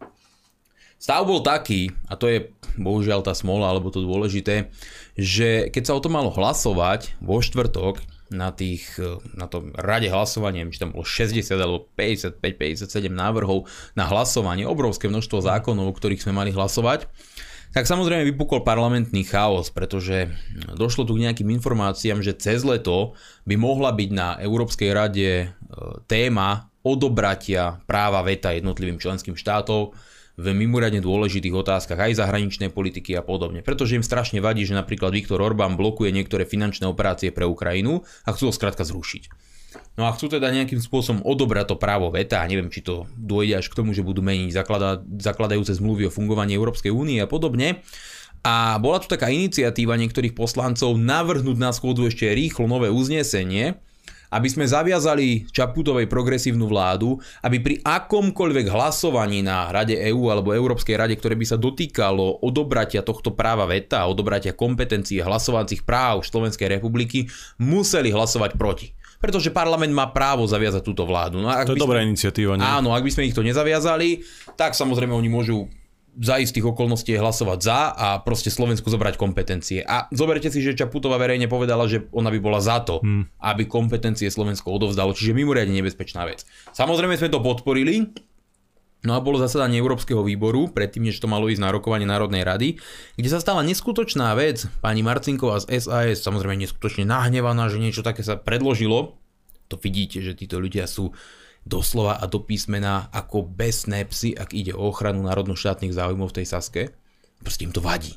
stav bol taký, a to je bohužiaľ tá smola, alebo to dôležité, že keď sa o to malo hlasovať vo štvrtok, na, tých, e, na tom rade hlasovania, či tam bolo 60 alebo 55-57 návrhov na hlasovanie, obrovské množstvo zákonov, o ktorých sme mali hlasovať, tak samozrejme vypukol parlamentný chaos, pretože došlo tu k nejakým informáciám, že cez leto by mohla byť na Európskej rade e, téma odobratia práva veta jednotlivým členským štátov v mimoriadne dôležitých otázkach aj zahraničnej politiky a podobne. Pretože im strašne vadí, že napríklad Viktor Orbán blokuje niektoré finančné operácie pre Ukrajinu a chcú ho skrátka zrušiť. No a chcú teda nejakým spôsobom odobrať to právo veta, neviem, či to dôjde až k tomu, že budú meniť zaklada, zakladajúce zmluvy o fungovaní Európskej únie a podobne. A bola tu taká iniciatíva niektorých poslancov navrhnúť na schôdzu ešte rýchlo nové uznesenie, aby sme zaviazali Čaputovej progresívnu vládu, aby pri akomkoľvek hlasovaní na Rade EÚ alebo Európskej rade, ktoré by sa dotýkalo odobratia tohto práva veta, odobratia kompetencií hlasovacích práv Slovenskej republiky, museli hlasovať proti pretože parlament má právo zaviazať túto vládu. No, ak to je dobrá iniciatíva. Nie? Áno, ak by sme ich to nezaviazali, tak samozrejme oni môžu za istých okolností je hlasovať za a proste Slovensku zobrať kompetencie. A zoberte si, že Čaputová verejne povedala, že ona by bola za to, hmm. aby kompetencie Slovensko odovzdalo, čiže mimoriadne nebezpečná vec. Samozrejme sme to podporili, No a bolo zasadanie Európskeho výboru, predtým, než to malo ísť na rokovanie Národnej rady, kde sa stala neskutočná vec. Pani Marcinková z SAS, samozrejme neskutočne nahnevaná, že niečo také sa predložilo. To vidíte, že títo ľudia sú doslova a do písmena ako besné psy, ak ide o ochranu národno-štátnych záujmov v tej Saske. Proste im to vadí.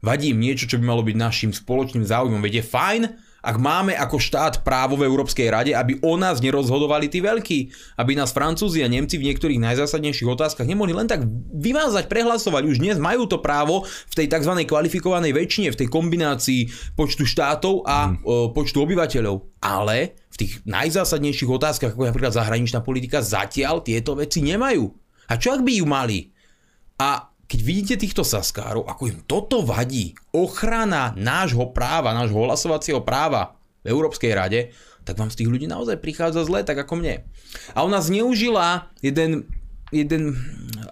Vadí im niečo, čo by malo byť našim spoločným záujmom. Veď je fajn, ak máme ako štát právo v Európskej rade, aby o nás nerozhodovali tí veľkí, aby nás Francúzi a Nemci v niektorých najzásadnejších otázkach nemohli len tak vymázať, prehlasovať. Už dnes majú to právo v tej tzv. kvalifikovanej väčšine, v tej kombinácii počtu štátov a mm. počtu obyvateľov. Ale tých najzásadnejších otázkach, ako napríklad zahraničná politika, zatiaľ tieto veci nemajú. A čo ak by ju mali? A keď vidíte týchto saskárov, ako im toto vadí, ochrana nášho práva, nášho hlasovacieho práva v Európskej rade, tak vám z tých ľudí naozaj prichádza zle, tak ako mne. A ona zneužila jeden, jeden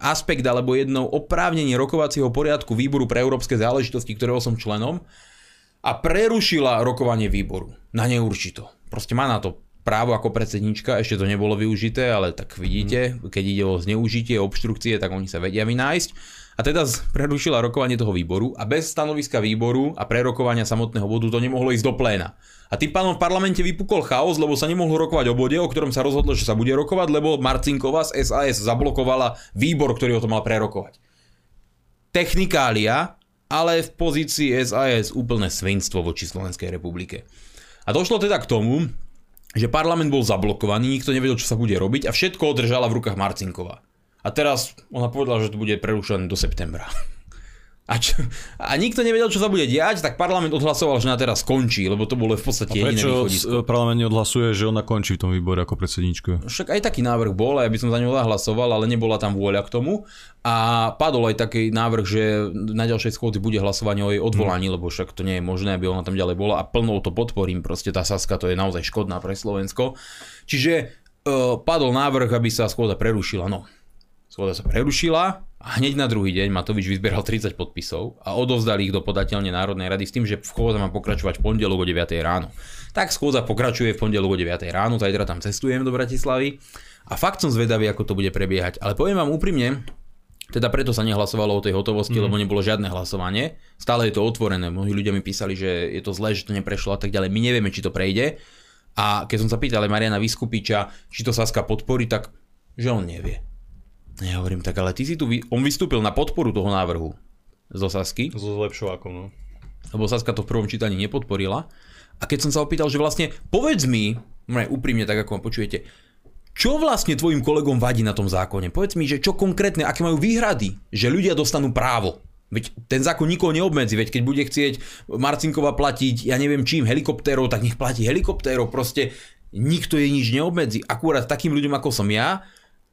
aspekt alebo jedno oprávnenie rokovacieho poriadku výboru pre európske záležitosti, ktorého som členom, a prerušila rokovanie výboru na neurčito. Proste má na to právo ako predsednička, ešte to nebolo využité, ale tak vidíte, keď ide o zneužitie, obštrukcie, tak oni sa vedia vynájsť. A teda prerušila rokovanie toho výboru a bez stanoviska výboru a prerokovania samotného bodu to nemohlo ísť do pléna. A tým pánom v parlamente vypukol chaos, lebo sa nemohlo rokovať o bode, o ktorom sa rozhodlo, že sa bude rokovať, lebo Marcinková z SAS zablokovala výbor, ktorý ho to mal prerokovať. Technikália, ale v pozícii SAS úplné svinstvo voči Slovenskej republike. A došlo teda k tomu, že parlament bol zablokovaný, nikto nevedel, čo sa bude robiť a všetko održala v rukách Marcinková. A teraz ona povedala, že to bude prerušené do septembra. A, čo, a nikto nevedel, čo sa bude diať, tak parlament odhlasoval, že na teraz skončí, lebo to bolo v podstate a jediné východisko. parlament neodhlasuje, že ona končí v tom výbore ako predsednička? Však aj taký návrh bol, ja by som za ňu zahlasoval, ale nebola tam vôľa k tomu. A padol aj taký návrh, že na ďalšej schôdzi bude hlasovanie o jej odvolaní, hmm. lebo však to nie je možné, aby ona tam ďalej bola a plnou to podporím, proste tá Saska to je naozaj škodná pre Slovensko. Čiže uh, padol návrh, aby sa schôdza prerušila. No, Schôdza sa prerušila a hneď na druhý deň Matovič vyzbieral 30 podpisov a odovzdali ich do podateľne Národnej rady s tým, že schôdza má pokračovať v pondelok o 9 ráno. Tak schôdza pokračuje v pondelok o 9 ráno, zajtra tam cestujem do Bratislavy a fakt som zvedavý, ako to bude prebiehať. Ale poviem vám úprimne, teda preto sa nehlasovalo o tej hotovosti, mm. lebo nebolo žiadne hlasovanie. Stále je to otvorené. Mnohí ľudia mi písali, že je to zlé, že to neprešlo a tak ďalej. My nevieme, či to prejde. A keď som sa pýtal aj Mariana Vyskupiča, či to Saska podporí, tak že on nevie. Ja hovorím, tak ale ty si tu, on vystúpil na podporu toho návrhu zo Sasky. So zlepšovákom, no. Lebo Saska to v prvom čítaní nepodporila. A keď som sa opýtal, že vlastne povedz mi, no úprimne tak ako ma počujete, čo vlastne tvojim kolegom vadí na tom zákone? Povedz mi, že čo konkrétne, aké majú výhrady, že ľudia dostanú právo. Veď ten zákon nikoho neobmedzi, veď keď bude chcieť Marcinkova platiť, ja neviem čím, helikoptérov, tak nech platí helikoptérov, proste nikto jej nič neobmedzi. Akurát takým ľuďom ako som ja,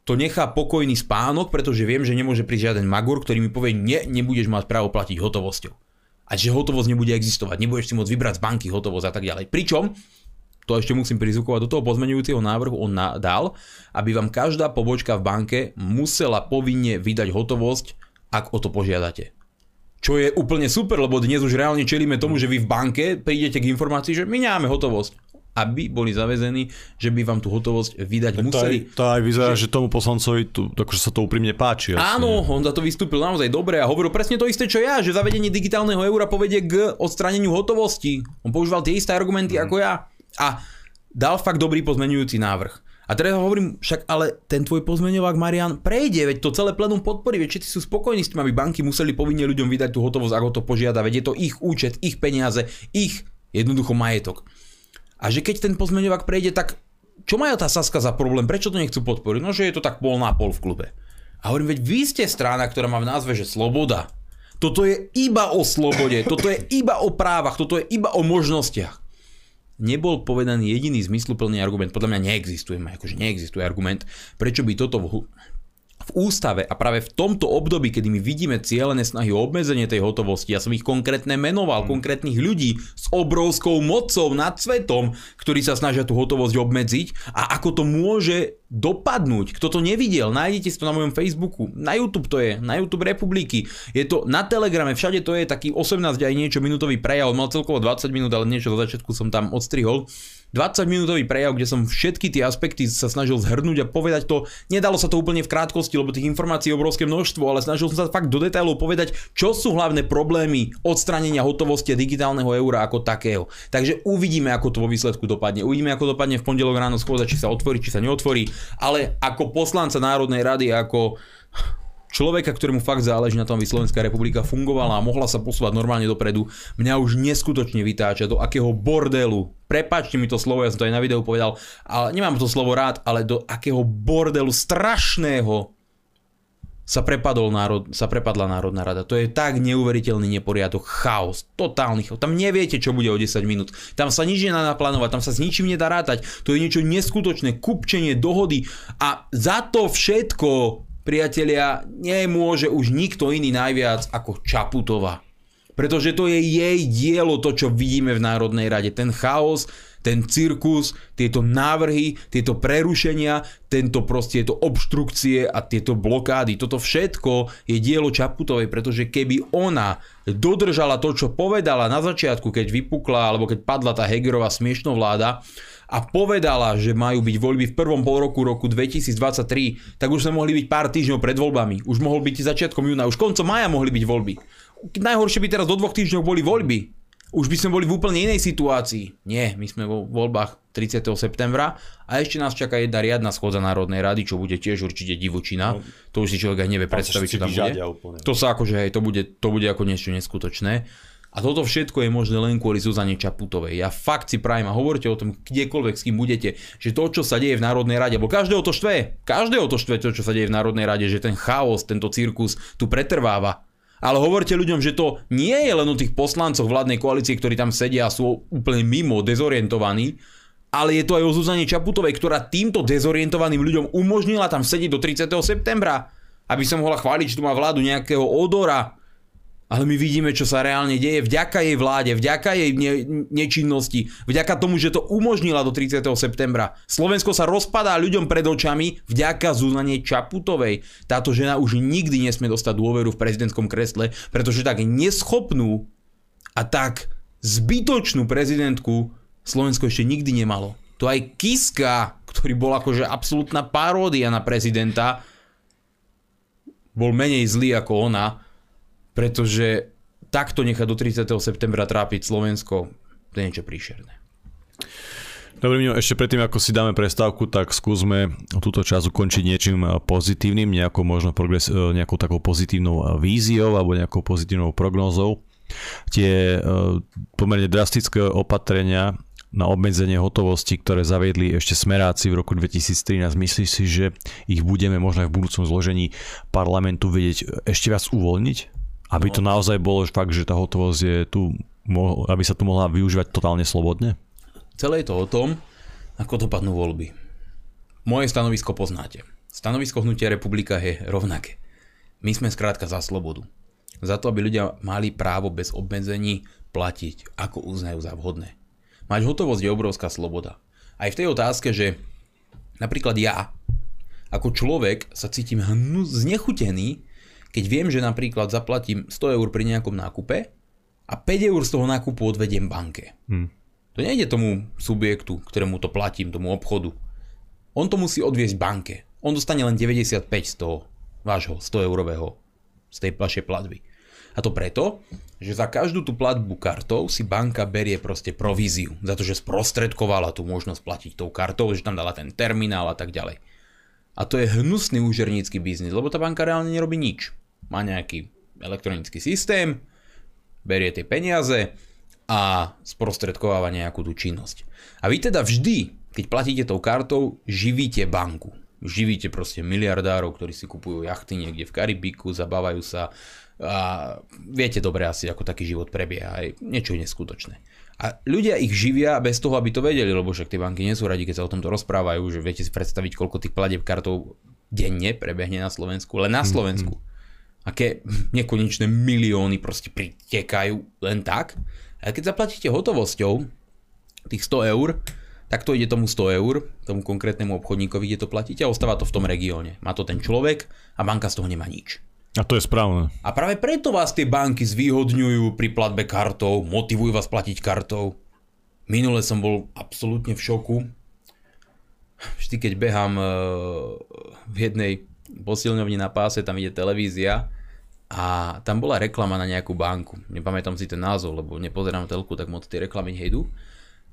to nechá pokojný spánok, pretože viem, že nemôže prísť žiaden magur, ktorý mi povie, nie, nebudeš mať právo platiť hotovosťou. A že hotovosť nebude existovať, nebudeš si môcť vybrať z banky hotovosť a tak ďalej. Pričom, to ešte musím prizvukovať, do toho pozmenujúceho návrhu on dal, aby vám každá pobočka v banke musela povinne vydať hotovosť, ak o to požiadate. Čo je úplne super, lebo dnes už reálne čelíme tomu, že vy v banke prídete k informácii, že my nemáme hotovosť aby boli zavezení, že by vám tú hotovosť vydať tak museli. To aj, to aj vyzerá, že, že tomu poslancovi tu, akože sa to úprimne páči. Jasne. Áno, on za to vystúpil naozaj dobre a hovoril presne to isté, čo ja, že zavedenie digitálneho eura povedie k odstraneniu hotovosti. On používal tie isté argumenty mm. ako ja. A dal fakt dobrý pozmenujúci návrh. A teraz hovorím, však ale ten tvoj pozmeňovák Marian prejde, veď to celé plenum podporí, veď všetci sú spokojní s tým, aby banky museli povinne ľuďom vydať tú hotovosť, ako to požiada, veď je to ich účet, ich peniaze, ich jednoducho majetok. A že keď ten pozmeňovák prejde, tak čo majú tá Saska za problém? Prečo to nechcú podporiť? No, že je to tak pol na pol v klube. A hovorím, veď vy ste strana, ktorá má v názve, že sloboda. Toto je iba o slobode, toto je iba o právach, toto je iba o možnostiach. Nebol povedaný jediný zmysluplný argument, podľa mňa neexistuje, akože neexistuje argument, prečo by toto ústave a práve v tomto období, kedy my vidíme cieľené snahy o obmedzenie tej hotovosti, ja som ich konkrétne menoval, mm. konkrétnych ľudí s obrovskou mocou nad svetom, ktorí sa snažia tú hotovosť obmedziť a ako to môže dopadnúť. Kto to nevidel, nájdete si to na mojom Facebooku, na YouTube to je, na YouTube Republiky, je to na Telegrame, všade to je taký 18 aj niečo minútový prejav, mal celkovo 20 minút, ale niečo do začiatku som tam odstrihol. 20 minútový prejav, kde som všetky tie aspekty sa snažil zhrnúť a povedať to. Nedalo sa to úplne v krátkosti, lebo tých informácií je obrovské množstvo, ale snažil som sa fakt do detailov povedať, čo sú hlavné problémy odstranenia hotovosti a digitálneho eura ako takého. Takže uvidíme, ako to vo výsledku dopadne. Uvidíme, ako dopadne v pondelok ráno schôdza, či sa otvorí, či sa neotvorí, ale ako poslanca Národnej rady, ako človeka, ktorému fakt záleží na tom, aby Slovenská republika fungovala a mohla sa posúvať normálne dopredu, mňa už neskutočne vytáča do akého bordelu, prepačte mi to slovo, ja som to aj na videu povedal, ale nemám to slovo rád, ale do akého bordelu strašného sa, prepadol národ, sa prepadla Národná rada. To je tak neuveriteľný neporiadok, chaos, totálny chaos. Tam neviete, čo bude o 10 minút. Tam sa nič nedá naplánovať, tam sa s ničím nedá rátať. To je niečo neskutočné, kupčenie, dohody a za to všetko priatelia, nemôže už nikto iný najviac ako Čaputová. Pretože to je jej dielo, to čo vidíme v Národnej rade. Ten chaos, ten cirkus, tieto návrhy, tieto prerušenia, tento proste, tieto obštrukcie a tieto blokády. Toto všetko je dielo Čaputovej, pretože keby ona dodržala to, čo povedala na začiatku, keď vypukla, alebo keď padla tá Hegerová smiešno vláda, a povedala, že majú byť voľby v prvom pol roku roku 2023, tak už sme mohli byť pár týždňov pred voľbami. Už mohol byť začiatkom júna, už koncom maja mohli byť voľby. Najhoršie by teraz do dvoch týždňov boli voľby. Už by sme boli v úplne inej situácii. Nie, my sme vo voľbách 30. septembra a ešte nás čaká jedna riadna schôdza Národnej rady, čo bude tiež určite divočina. No, to už si človek aj nevie predstaviť, čo tam bude. Úplne. To sa akože, hej, to bude, to bude ako niečo neskutočné. A toto všetko je možné len kvôli Zuzane Čaputovej. Ja fakt si prajem a hovorte o tom kdekoľvek s kým budete, že to, čo sa deje v Národnej rade, alebo každého to štve, každého to štve to, čo sa deje v Národnej rade, že ten chaos, tento cirkus tu pretrváva. Ale hovorte ľuďom, že to nie je len o tých poslancoch vládnej koalície, ktorí tam sedia a sú úplne mimo, dezorientovaní, ale je to aj o Zuzane Čaputovej, ktorá týmto dezorientovaným ľuďom umožnila tam sedieť do 30. septembra, aby som mohla chváliť, že tu má vládu nejakého odora, ale my vidíme, čo sa reálne deje vďaka jej vláde, vďaka jej ne- nečinnosti, vďaka tomu, že to umožnila do 30. septembra. Slovensko sa rozpadá ľuďom pred očami vďaka Zuzane Čaputovej. Táto žena už nikdy nesmie dostať dôveru v prezidentskom kresle, pretože tak neschopnú a tak zbytočnú prezidentku Slovensko ešte nikdy nemalo. To aj Kiska, ktorý bol akože absolútna paródia na prezidenta, bol menej zlý ako ona, pretože takto nechať do 30. septembra trápiť Slovensko, to je niečo príšerné. Dobre, Mino, ešte predtým, ako si dáme prestávku, tak skúsme túto čas ukončiť niečím pozitívnym, nejakou možno progres, e, nejakou takou pozitívnou víziou alebo nejakou pozitívnou prognózou. Tie e, pomerne drastické opatrenia na obmedzenie hotovosti, ktoré zaviedli ešte smeráci v roku 2013. Myslíš si, že ich budeme možno aj v budúcom zložení parlamentu vedieť ešte viac uvoľniť? Aby no. to naozaj bolo fakt, že tá hotovosť je tu, aby sa tu mohla využívať totálne slobodne? Celé je to o tom, ako dopadnú voľby. Moje stanovisko poznáte. Stanovisko hnutia republika je rovnaké. My sme skrátka za slobodu. Za to, aby ľudia mali právo bez obmedzení platiť, ako uznajú za vhodné. Mať hotovosť je obrovská sloboda. Aj v tej otázke, že napríklad ja, ako človek sa cítim hnu, znechutený, keď viem, že napríklad zaplatím 100 eur pri nejakom nákupe a 5 eur z toho nákupu odvediem banke. Hmm. To nejde tomu subjektu, ktorému to platím, tomu obchodu. On to musí odviesť banke. On dostane len 95 z toho vášho 100 eurového, z tej vašej platby. A to preto, že za každú tú platbu kartou si banka berie proste províziu. Za to, že sprostredkovala tú možnosť platiť tou kartou, že tam dala ten terminál a tak ďalej. A to je hnusný úžernícky biznis, lebo tá banka reálne nerobí nič má nejaký elektronický systém, berie tie peniaze a sprostredkováva nejakú tú činnosť. A vy teda vždy, keď platíte tou kartou, živíte banku. Živíte proste miliardárov, ktorí si kupujú jachty niekde v Karibiku, zabávajú sa a viete dobre asi, ako taký život prebieha. Aj niečo neskutočné. A ľudia ich živia bez toho, aby to vedeli, lebo však tie banky nie sú radi, keď sa o tomto rozprávajú, že viete si predstaviť, koľko tých platieb kartou denne prebehne na Slovensku, len na mhm, Slovensku. Mm-hmm aké nekonečné milióny proste pritekajú len tak. A keď zaplatíte hotovosťou tých 100 eur tak to ide tomu 100 eur, tomu konkrétnemu obchodníkovi, kde to platíte a ostáva to v tom regióne. Má to ten človek a banka z toho nemá nič. A to je správne. A práve preto vás tie banky zvýhodňujú pri platbe kartou, motivujú vás platiť kartou. Minule som bol absolútne v šoku. Vždy, keď behám eh, v jednej posilňovni na páse, tam ide televízia a tam bola reklama na nejakú banku. Nepamätám si ten názov, lebo nepozerám telku, tak moc tie reklamy nejdú.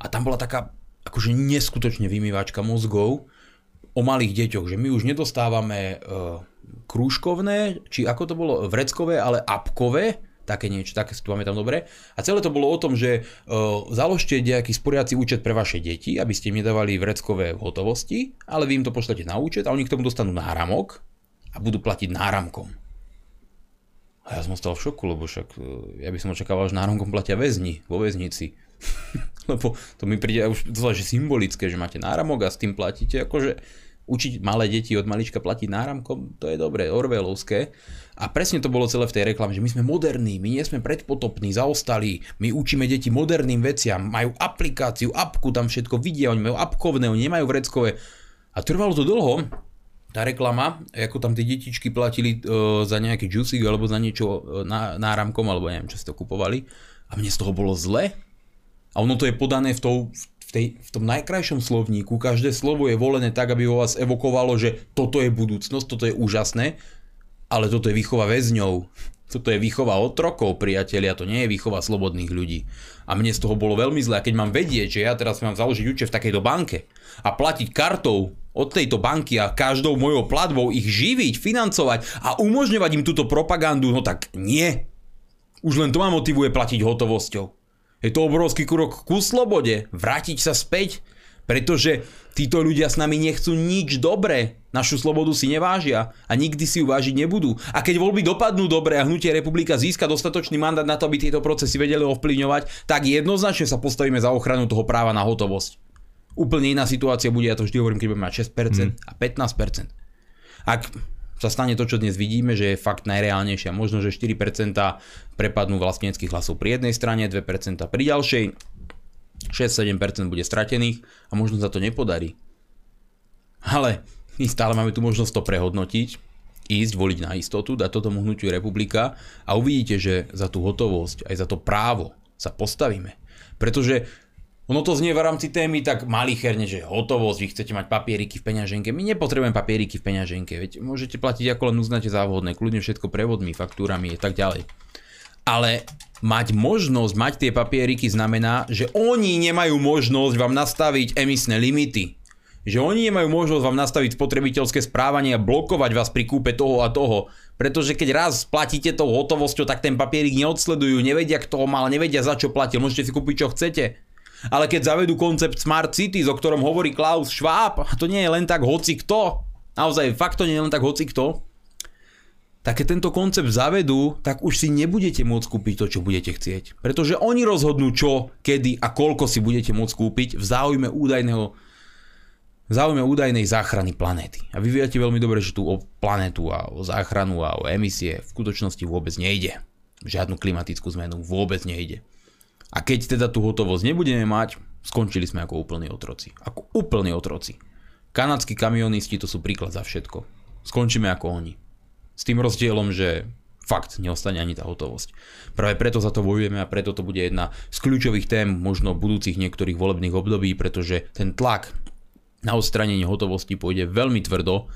A tam bola taká akože neskutočne vymývačka mozgov o malých deťoch, že my už nedostávame uh, krúžkovné, či ako to bolo, vreckové, ale apkové, také niečo, také si tu máme tam dobre. A celé to bolo o tom, že uh, založte nejaký sporiaci účet pre vaše deti, aby ste im nedávali vreckové v hotovosti, ale vy im to pošlete na účet a oni k tomu dostanú náramok a budú platiť náramkom. A ja som ostal v šoku, lebo však uh, ja by som očakával, že náramkom platia väzni vo väznici. Lebo to mi príde už to že symbolické, že máte náramok a s tým platíte, akože učiť malé deti od malička platiť náramkom, to je dobré, orvelovské. A presne to bolo celé v tej reklame, že my sme moderní, my nie sme predpotopní, zaostalí, my učíme deti moderným veciam, majú aplikáciu, apku, tam všetko vidia, oni majú apkovné, oni nemajú vreckové. A trvalo to dlho, tá reklama, ako tam tie detičky platili uh, za nejaký juicy alebo za niečo uh, náramkom, alebo neviem, čo si to kupovali. A mne z toho bolo zle, a ono to je podané v, tou, v, tej, v tom najkrajšom slovníku. Každé slovo je volené tak, aby vo vás evokovalo, že toto je budúcnosť, toto je úžasné, ale toto je výchova väzňov. Toto je výchova otrokov, priatelia, to nie je výchova slobodných ľudí. A mne z toho bolo veľmi zle. A keď mám vedieť, že ja teraz mám založiť účet v takejto banke a platiť kartou od tejto banky a každou mojou platbou ich živiť, financovať a umožňovať im túto propagandu, no tak nie. Už len to ma motivuje platiť hotovosťou. Je to obrovský krok ku slobode, vrátiť sa späť, pretože títo ľudia s nami nechcú nič dobré. Našu slobodu si nevážia a nikdy si ju vážiť nebudú. A keď voľby dopadnú dobre a hnutie republika získa dostatočný mandát na to, aby tieto procesy vedeli ovplyvňovať, tak jednoznačne sa postavíme za ochranu toho práva na hotovosť. Úplne iná situácia bude, ja to vždy hovorím, keď budeme mať 6% mm. a 15%. Ak sa stane to, čo dnes vidíme, že je fakt najreálnejšia. Možno, že 4% prepadnú vlastníckých hlasov pri jednej strane, 2% pri ďalšej, 6-7% bude stratených a možno sa to nepodarí. Ale my stále máme tu možnosť to prehodnotiť, ísť, voliť na istotu, dať to tomu hnutiu republika a uvidíte, že za tú hotovosť, aj za to právo sa postavíme. Pretože ono to znie v rámci témy tak malicherne, že hotovosť, vy chcete mať papieriky v peňaženke. My nepotrebujeme papieriky v peňaženke, veď môžete platiť ako len uznáte závodné, kľudne všetko prevodmi, faktúrami a tak ďalej. Ale mať možnosť mať tie papieriky znamená, že oni nemajú možnosť vám nastaviť emisné limity. Že oni nemajú možnosť vám nastaviť spotrebiteľské správanie a blokovať vás pri kúpe toho a toho. Pretože keď raz platíte tou hotovosťou, tak ten papierik neodsledujú, nevedia kto ho mal, nevedia za čo platil, môžete si kúpiť čo chcete. Ale keď zavedú koncept Smart Cities, o ktorom hovorí Klaus Schwab, a to nie je len tak hoci kto, naozaj fakt to nie je len tak hoci kto, tak keď tento koncept zavedú, tak už si nebudete môcť kúpiť to, čo budete chcieť. Pretože oni rozhodnú čo, kedy a koľko si budete môcť kúpiť v záujme údajného v záujme údajnej záchrany planéty. A vy viete veľmi dobre, že tu o planetu a o záchranu a o emisie v skutočnosti vôbec nejde. Žiadnu klimatickú zmenu vôbec nejde. A keď teda tú hotovosť nebudeme mať, skončili sme ako úplní otroci. Ako úplní otroci. Kanadskí kamionisti to sú príklad za všetko. Skončíme ako oni. S tým rozdielom, že fakt neostane ani tá hotovosť. Práve preto za to bojujeme a preto to bude jedna z kľúčových tém možno budúcich niektorých volebných období, pretože ten tlak na odstranenie hotovosti pôjde veľmi tvrdo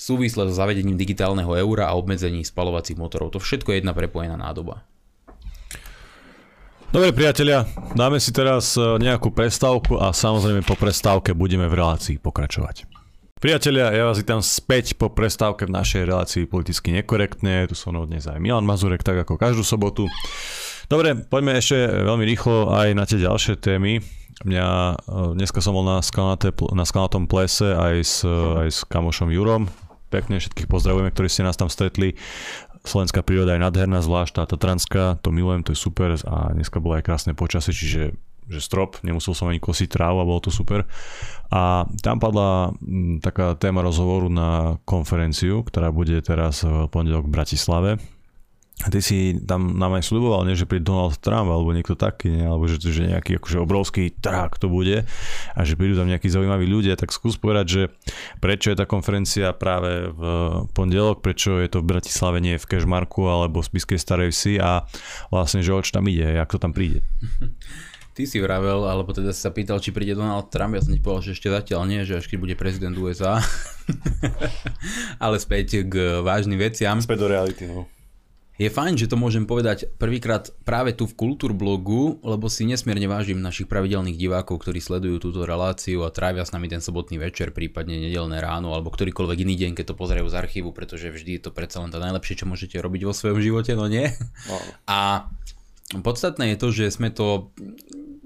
súvisle so zavedením digitálneho eura a obmedzení spalovacích motorov. To všetko je jedna prepojená nádoba. Dobre priatelia, dáme si teraz e, nejakú prestávku a samozrejme po prestávke budeme v relácii pokračovať. Priatelia, ja vás vítam späť po prestávke v našej relácii politicky nekorektne. Tu som dnes aj Milan Mazurek, tak ako každú sobotu. Dobre, poďme ešte veľmi rýchlo aj na tie ďalšie témy. Mňa, e, dneska som bol na, skalnaté, na skalnatom plese aj s, aj s kamošom Jurom. Pekne všetkých pozdravujeme, ktorí ste nás tam stretli slovenská príroda je nádherná, zvlášť tá Tatranská, to milujem, to je super a dneska bolo aj krásne počasie, čiže že strop, nemusel som ani kosiť trávu a bolo to super. A tam padla m, taká téma rozhovoru na konferenciu, ktorá bude teraz v pondelok v Bratislave. A ty si tam nám aj sluboval, nie, že príde Donald Trump alebo niekto taký, nie, alebo že, že nejaký akože obrovský trak to bude a že prídu tam nejakí zaujímaví ľudia, tak skús povedať, že prečo je tá konferencia práve v pondelok, prečo je to v Bratislave, nie v Kešmarku alebo v Spiskej Starej Vsi a vlastne, že o čo tam ide, jak to tam príde. Ty si vravel, alebo teda si sa pýtal, či príde Donald Trump, ja som ti povedal, že ešte zatiaľ nie, že až keď bude prezident USA. Ale späť k vážnym veciam. Späť do reality, no. Je fajn, že to môžem povedať prvýkrát práve tu v Kultúrblogu, lebo si nesmierne vážim našich pravidelných divákov, ktorí sledujú túto reláciu a trávia s nami ten sobotný večer, prípadne nedelné ráno alebo ktorýkoľvek iný deň, keď to pozerajú z archívu, pretože vždy je to predsa len to najlepšie, čo môžete robiť vo svojom živote, no nie? No. A podstatné je to, že sme to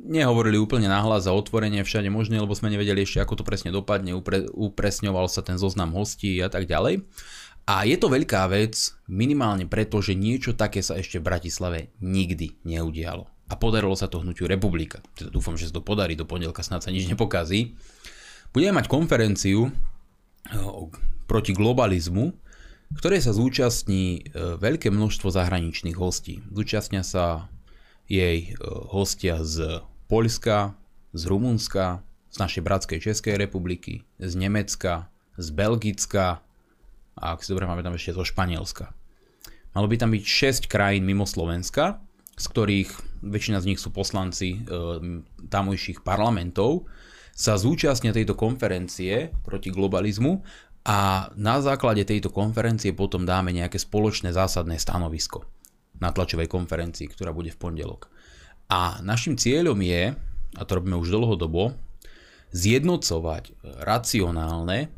nehovorili úplne nahlas a otvorenie všade možné, lebo sme nevedeli ešte, ako to presne dopadne, upre, upresňoval sa ten zoznam hostí a tak ďalej. A je to veľká vec minimálne preto, že niečo také sa ešte v Bratislave nikdy neudialo. A podarilo sa to hnutiu Republika. Teda dúfam, že sa to podarí do pondelka, snad sa nič nepokazí. Budeme mať konferenciu proti globalizmu, ktoré sa zúčastní e, veľké množstvo zahraničných hostí. Zúčastnia sa jej e, hostia z Polska, z Rumunska, z našej bratskej Českej republiky, z Nemecka, z Belgicka, a ak si dobre tam ešte zo Španielska. Malo by tam byť 6 krajín mimo Slovenska, z ktorých väčšina z nich sú poslanci e, tamojších parlamentov, sa zúčastnia tejto konferencie proti globalizmu a na základe tejto konferencie potom dáme nejaké spoločné zásadné stanovisko na tlačovej konferencii, ktorá bude v pondelok. A našim cieľom je, a to robíme už dlhodobo, zjednocovať racionálne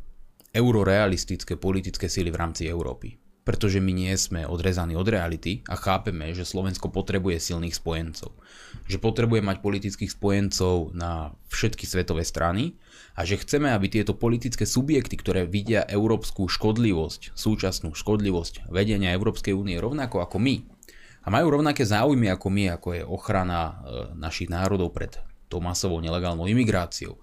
eurorealistické politické síly v rámci Európy. Pretože my nie sme odrezaní od reality a chápeme, že Slovensko potrebuje silných spojencov. Že potrebuje mať politických spojencov na všetky svetové strany a že chceme, aby tieto politické subjekty, ktoré vidia európsku škodlivosť, súčasnú škodlivosť vedenia Európskej únie rovnako ako my, a majú rovnaké záujmy ako my, ako je ochrana e, našich národov pred tou masovou nelegálnou imigráciou,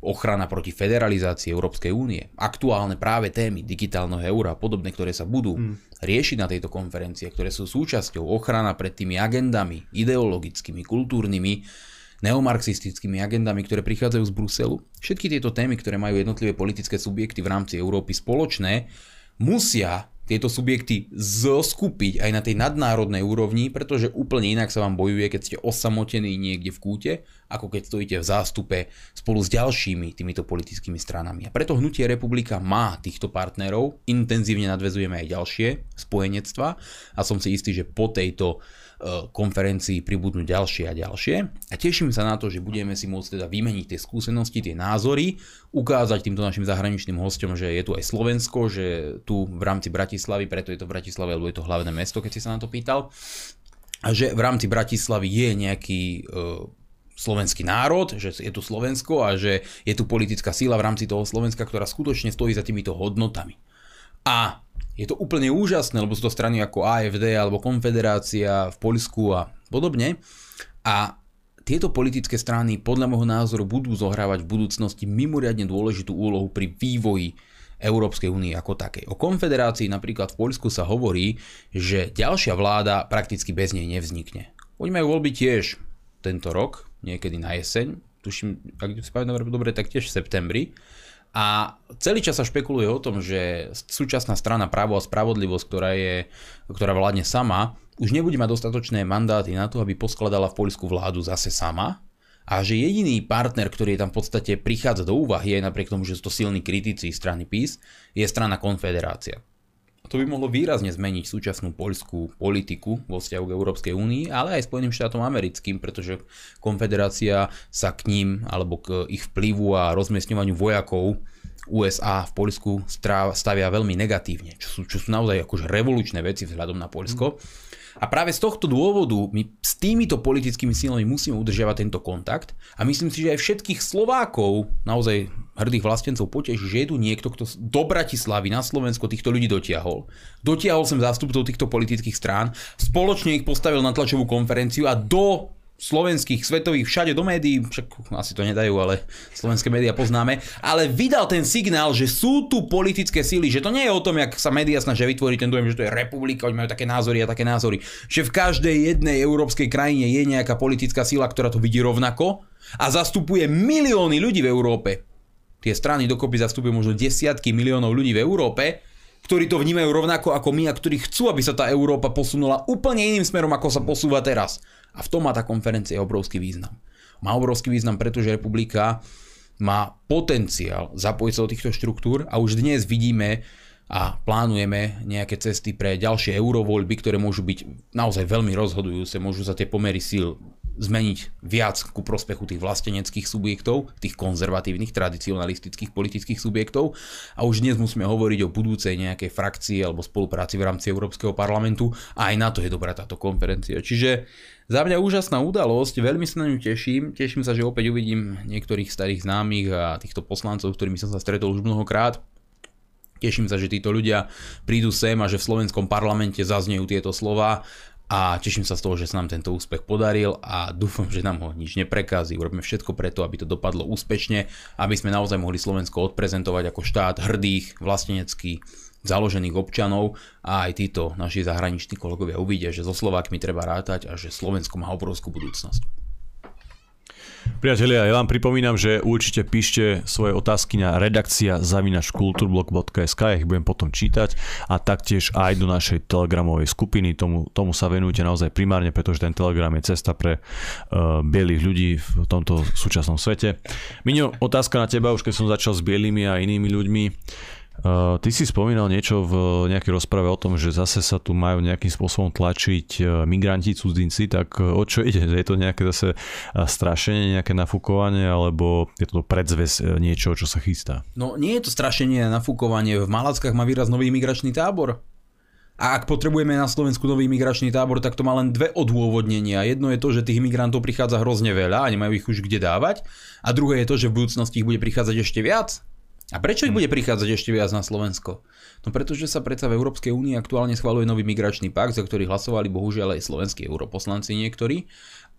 ochrana proti federalizácii Európskej únie, aktuálne práve témy digitálneho eura a podobné, ktoré sa budú mm. riešiť na tejto konferencii, ktoré sú súčasťou ochrana pred tými agendami ideologickými, kultúrnymi, neomarxistickými agendami, ktoré prichádzajú z Bruselu. Všetky tieto témy, ktoré majú jednotlivé politické subjekty v rámci Európy spoločné, musia tieto subjekty zoskupiť aj na tej nadnárodnej úrovni, pretože úplne inak sa vám bojuje, keď ste osamotení niekde v kúte, ako keď stojíte v zástupe spolu s ďalšími týmito politickými stranami. A preto Hnutie Republika má týchto partnerov, intenzívne nadvezujeme aj ďalšie spojenectva a som si istý, že po tejto E, konferencii pribudnú ďalšie a ďalšie. A teším sa na to, že budeme si môcť teda vymeniť tie skúsenosti, tie názory, ukázať týmto našim zahraničným hostom, že je tu aj Slovensko, že tu v rámci Bratislavy, preto je to Bratislave, lebo je to hlavné mesto, keď si sa na to pýtal, a že v rámci Bratislavy je nejaký uh, slovenský národ, že je tu Slovensko a že je tu politická síla v rámci toho Slovenska, ktorá skutočne stojí za týmito hodnotami. A je to úplne úžasné, lebo sú to strany ako AFD alebo Konfederácia v Poľsku a podobne. A tieto politické strany podľa môjho názoru budú zohrávať v budúcnosti mimoriadne dôležitú úlohu pri vývoji Európskej únie ako takej. O konfederácii napríklad v Poľsku sa hovorí, že ďalšia vláda prakticky bez nej nevznikne. Oni majú voľby tiež tento rok, niekedy na jeseň, tuším, ak si pamätám dobre, tak tiež v septembri. A celý čas sa špekuluje o tom, že súčasná strana Právo a spravodlivosť, ktorá, je, ktorá vládne sama, už nebude mať dostatočné mandáty na to, aby poskladala v Poľsku vládu zase sama. A že jediný partner, ktorý tam v podstate prichádza do úvahy, aj napriek tomu, že sú to silní kritici strany PIS, je strana Konfederácia. To by mohlo výrazne zmeniť súčasnú poľskú politiku vo vzťahu k Európskej únii, ale aj Spojeným štátom americkým, pretože konfederácia sa k ním alebo k ich vplyvu a rozmiestňovaniu vojakov USA v Poľsku stavia veľmi negatívne, čo sú, čo sú naozaj akože revolučné veci vzhľadom na Poľsko. Mm. A práve z tohto dôvodu my s týmito politickými silami musíme udržiavať tento kontakt a myslím si, že aj všetkých Slovákov, naozaj hrdých vlastencov poteší, že je tu niekto, kto do Bratislavy na Slovensko týchto ľudí dotiahol. Dotiahol sem zástupcov týchto politických strán, spoločne ich postavil na tlačovú konferenciu a do slovenských, svetových, všade do médií, však asi to nedajú, ale slovenské médiá poznáme, ale vydal ten signál, že sú tu politické síly, že to nie je o tom, jak sa médiá snažia vytvoriť ten dojem, že to je republika, oni majú také názory a také názory, že v každej jednej európskej krajine je nejaká politická síla, ktorá to vidí rovnako a zastupuje milióny ľudí v Európe. Tie strany dokopy zastupujú možno desiatky miliónov ľudí v Európe, ktorí to vnímajú rovnako ako my a ktorí chcú, aby sa tá Európa posunula úplne iným smerom, ako sa posúva teraz. A v tom má tá konferencia obrovský význam. Má obrovský význam, pretože republika má potenciál zapojiť sa do týchto štruktúr a už dnes vidíme a plánujeme nejaké cesty pre ďalšie eurovoľby, ktoré môžu byť naozaj veľmi rozhodujúce, môžu sa tie pomery síl zmeniť viac ku prospechu tých vlasteneckých subjektov, tých konzervatívnych, tradicionalistických politických subjektov. A už dnes musíme hovoriť o budúcej nejakej frakcii alebo spolupráci v rámci Európskeho parlamentu a aj na to je dobrá táto konferencia. Čiže za mňa úžasná udalosť, veľmi sa na ňu teším. Teším sa, že opäť uvidím niektorých starých známych a týchto poslancov, ktorými som sa stretol už mnohokrát. Teším sa, že títo ľudia prídu sem a že v slovenskom parlamente zaznejú tieto slova a teším sa z toho, že sa nám tento úspech podaril a dúfam, že nám ho nič neprekazí. Urobíme všetko preto, aby to dopadlo úspešne, aby sme naozaj mohli Slovensko odprezentovať ako štát hrdých, vlasteneckých, založených občanov a aj títo naši zahraniční kolegovia uvidia, že so Slovákmi treba rátať a že Slovensko má obrovskú budúcnosť. Priatelia, ja vám pripomínam, že určite píšte svoje otázky na redakcia zavinačkulturblog.sk, ja ich budem potom čítať a taktiež aj do našej telegramovej skupiny, tomu, tomu sa venujte naozaj primárne, pretože ten telegram je cesta pre uh, bielých ľudí v tomto súčasnom svete. Miňo, otázka na teba, už keď som začal s bielými a inými ľuďmi. Ty si spomínal niečo v nejakej rozprave o tom, že zase sa tu majú nejakým spôsobom tlačiť uh, migranti, cudzinci, tak uh, o čo ide? Je to nejaké zase strašenie, nejaké nafúkovanie, alebo je to predzves niečo, čo sa chystá? No nie je to strašenie a nafúkovanie. V Malackách má výraz nový migračný tábor. A ak potrebujeme na Slovensku nový migračný tábor, tak to má len dve odôvodnenia. Jedno je to, že tých migrantov prichádza hrozne veľa a nemajú ich už kde dávať. A druhé je to, že v budúcnosti ich bude prichádzať ešte viac a prečo ich hm. bude prichádzať ešte viac na Slovensko? No pretože sa predsa v Európskej únii aktuálne schvaluje nový migračný pakt, za ktorý hlasovali bohužiaľ aj slovenskí europoslanci niektorí.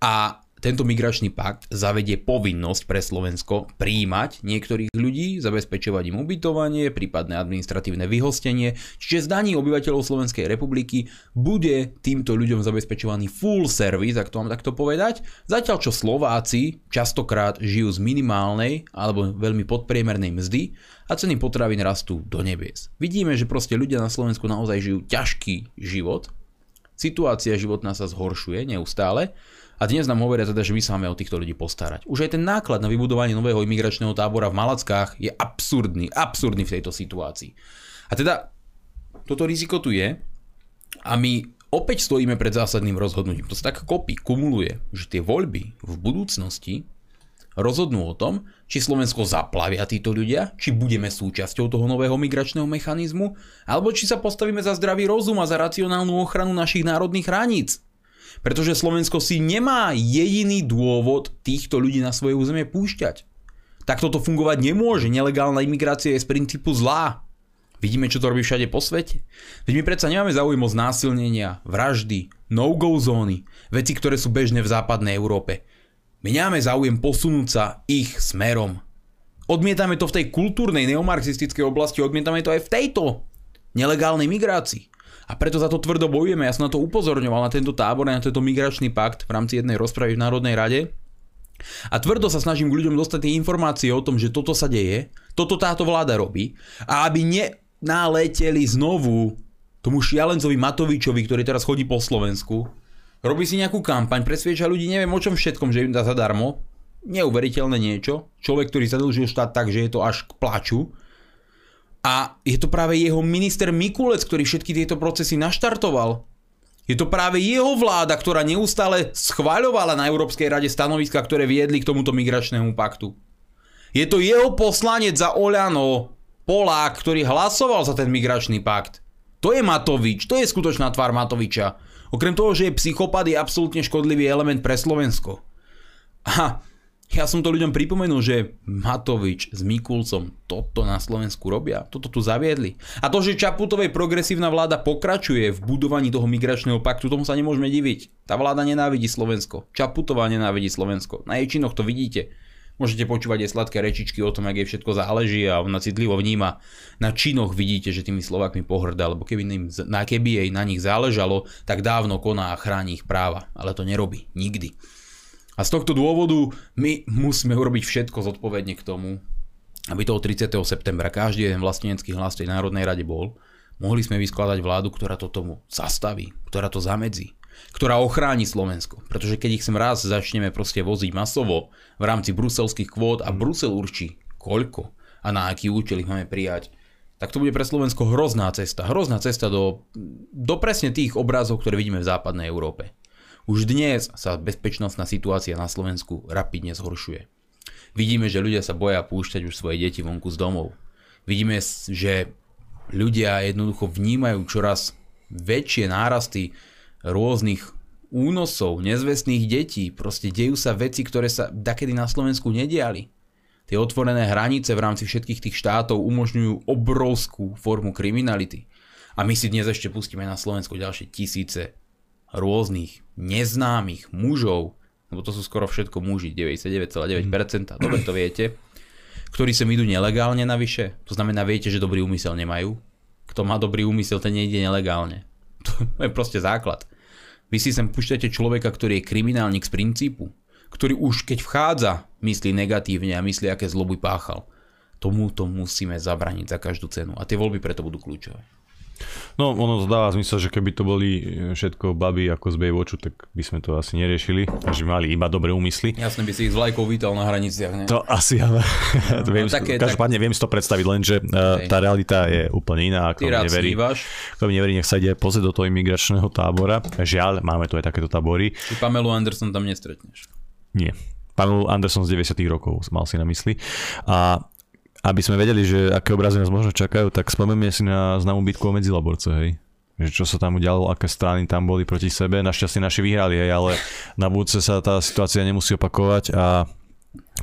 A tento migračný pakt zavedie povinnosť pre Slovensko príjmať niektorých ľudí, zabezpečovať im ubytovanie, prípadné administratívne vyhostenie, čiže z obyvateľov Slovenskej republiky bude týmto ľuďom zabezpečovaný full service, ak to mám takto povedať, zatiaľ čo Slováci častokrát žijú z minimálnej alebo veľmi podpriemernej mzdy a ceny potravín rastú do nebies. Vidíme, že proste ľudia na Slovensku naozaj žijú ťažký život, situácia životná sa zhoršuje neustále a dnes nám hovoria teda, že my sa máme o týchto ľudí postarať. Už aj ten náklad na vybudovanie nového imigračného tábora v Malackách je absurdný, absurdný v tejto situácii. A teda toto riziko tu je a my opäť stojíme pred zásadným rozhodnutím. To sa tak kopí, kumuluje, že tie voľby v budúcnosti rozhodnú o tom, či Slovensko zaplavia títo ľudia, či budeme súčasťou toho nového migračného mechanizmu, alebo či sa postavíme za zdravý rozum a za racionálnu ochranu našich národných hraníc. Pretože Slovensko si nemá jediný dôvod týchto ľudí na svoje územie púšťať. Tak toto fungovať nemôže. Nelegálna imigrácia je z princípu zlá. Vidíme, čo to robí všade po svete. Veď my predsa nemáme záujem o znásilnenia, vraždy, no-go zóny, veci, ktoré sú bežné v západnej Európe. My nemáme záujem posunúť sa ich smerom. Odmietame to v tej kultúrnej neomarxistickej oblasti, odmietame to aj v tejto nelegálnej migrácii. A preto za to tvrdo bojujeme. Ja som na to upozorňoval, na tento tábor, na tento migračný pakt v rámci jednej rozpravy v Národnej rade. A tvrdo sa snažím k ľuďom dostať tie informácie o tom, že toto sa deje, toto táto vláda robí. A aby nenáleteli znovu tomu šialencovi Matovičovi, ktorý teraz chodí po Slovensku, robí si nejakú kampaň, presvieča ľudí, neviem o čom všetkom, že im dá zadarmo, neuveriteľné niečo, človek, ktorý zadlžil štát tak, že je to až k plaču, a je to práve jeho minister Mikulec, ktorý všetky tieto procesy naštartoval. Je to práve jeho vláda, ktorá neustále schváľovala na Európskej rade stanoviska, ktoré viedli k tomuto migračnému paktu. Je to jeho poslanec za Oľano, Polák, ktorý hlasoval za ten migračný pakt. To je Matovič, to je skutočná tvár Matoviča. Okrem toho, že je psychopat, je absolútne škodlivý element pre Slovensko. A Ja som to ľuďom pripomenul, že Matovič s Mikulcom toto na Slovensku robia, toto tu zaviedli. A to, že Čaputovej progresívna vláda pokračuje v budovaní toho migračného paktu, tomu sa nemôžeme diviť. Tá vláda nenávidí Slovensko. Čaputová nenávidí Slovensko. Na jej činoch to vidíte. Môžete počúvať aj sladké rečičky o tom, ak jej všetko záleží a ona citlivo vníma. Na činoch vidíte, že tými Slovakmi pohrdá, lebo keby, im, keby jej na nich záležalo, tak dávno koná a chráni ich práva. Ale to nerobí. Nikdy. A z tohto dôvodu my musíme urobiť všetko zodpovedne k tomu, aby toho 30. septembra každý jeden vlastenecký hlas tej Národnej rade bol. Mohli sme vyskladať vládu, ktorá to tomu zastaví, ktorá to zamedzí, ktorá ochráni Slovensko. Pretože keď ich sem raz začneme proste voziť masovo v rámci bruselských kvót a Brusel určí koľko a na aký účel ich máme prijať, tak to bude pre Slovensko hrozná cesta. Hrozná cesta do, do presne tých obrázov, ktoré vidíme v západnej Európe. Už dnes sa bezpečnostná situácia na Slovensku rapidne zhoršuje. Vidíme, že ľudia sa boja púšťať už svoje deti vonku z domov. Vidíme, že ľudia jednoducho vnímajú čoraz väčšie nárasty rôznych únosov, nezvestných detí. Proste dejú sa veci, ktoré sa dakedy na Slovensku nediali. Tie otvorené hranice v rámci všetkých tých štátov umožňujú obrovskú formu kriminality. A my si dnes ešte pustíme na Slovensku ďalšie tisíce rôznych neznámych mužov, lebo to sú skoro všetko muži, 99,9%, dobre to viete, ktorí sem idú nelegálne navyše. To znamená, viete, že dobrý úmysel nemajú. Kto má dobrý úmysel, ten nejde nelegálne. To je proste základ. Vy si sem púšťate človeka, ktorý je kriminálnik z princípu, ktorý už keď vchádza, myslí negatívne a myslí, aké zloby páchal. Tomu to musíme zabraniť za každú cenu. A tie voľby preto budú kľúčové. No, ono dáva zmysel, že keby to boli všetko baby ako z Baywatchu, tak by sme to asi neriešili, že mali iba dobré úmysly. Jasne by si ich z vlajkou vítal na hraniciach, ne? To asi, ale no, viem, no, také, každopádne tak... viem si to predstaviť, lenže okay. tá realita je úplne iná. Kto mi neverí, kto mi neverí, nech sa ide pozrieť do toho imigračného tábora. Žiaľ, máme tu aj takéto tábory. Či Pamelu Anderson tam nestretneš? Nie. Pamelu Anderson z 90 rokov mal si na mysli. A aby sme vedeli, že aké obrazy nás možno čakajú, tak spomeňme si na známu bitku o Medzilaborce, hej. Že čo sa tam udialo, aké strany tam boli proti sebe. Našťastie naši vyhrali, hej, ale na budúce sa tá situácia nemusí opakovať a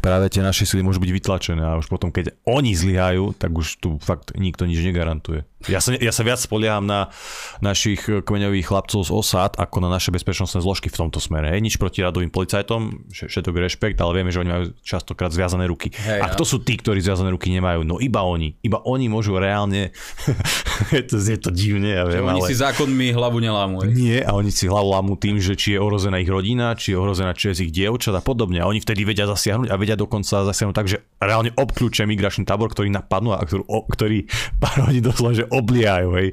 práve tie naše sily môžu byť vytlačené a už potom, keď oni zlyhajú, tak už tu fakt nikto nič negarantuje. Ja sa, ja sa viac spolieham na našich kmeňových chlapcov z osad, ako na naše bezpečnostné zložky v tomto smere. Hej, nič proti radovým policajtom, všetok rešpekt, ale vieme, že oni majú častokrát zviazané ruky. Hej, a kto sú tí, ktorí zviazané ruky nemajú? No iba oni. Iba oni môžu reálne... je, to, je to divne, ja viem, oni ale... si zákonmi hlavu nelámu. Hej? Nie, a oni si hlavu lámu tým, že či je ohrozená ich rodina, či je ohrozená čest ich dievčat a podobne. A oni vtedy vedia zasiahnuť a vedia dokonca zasiahnuť tak, že reálne obklúčia migračný tábor, ktorý napadnú a ktorý, o, ktorý pár hodín doslova, že obliajú, hej.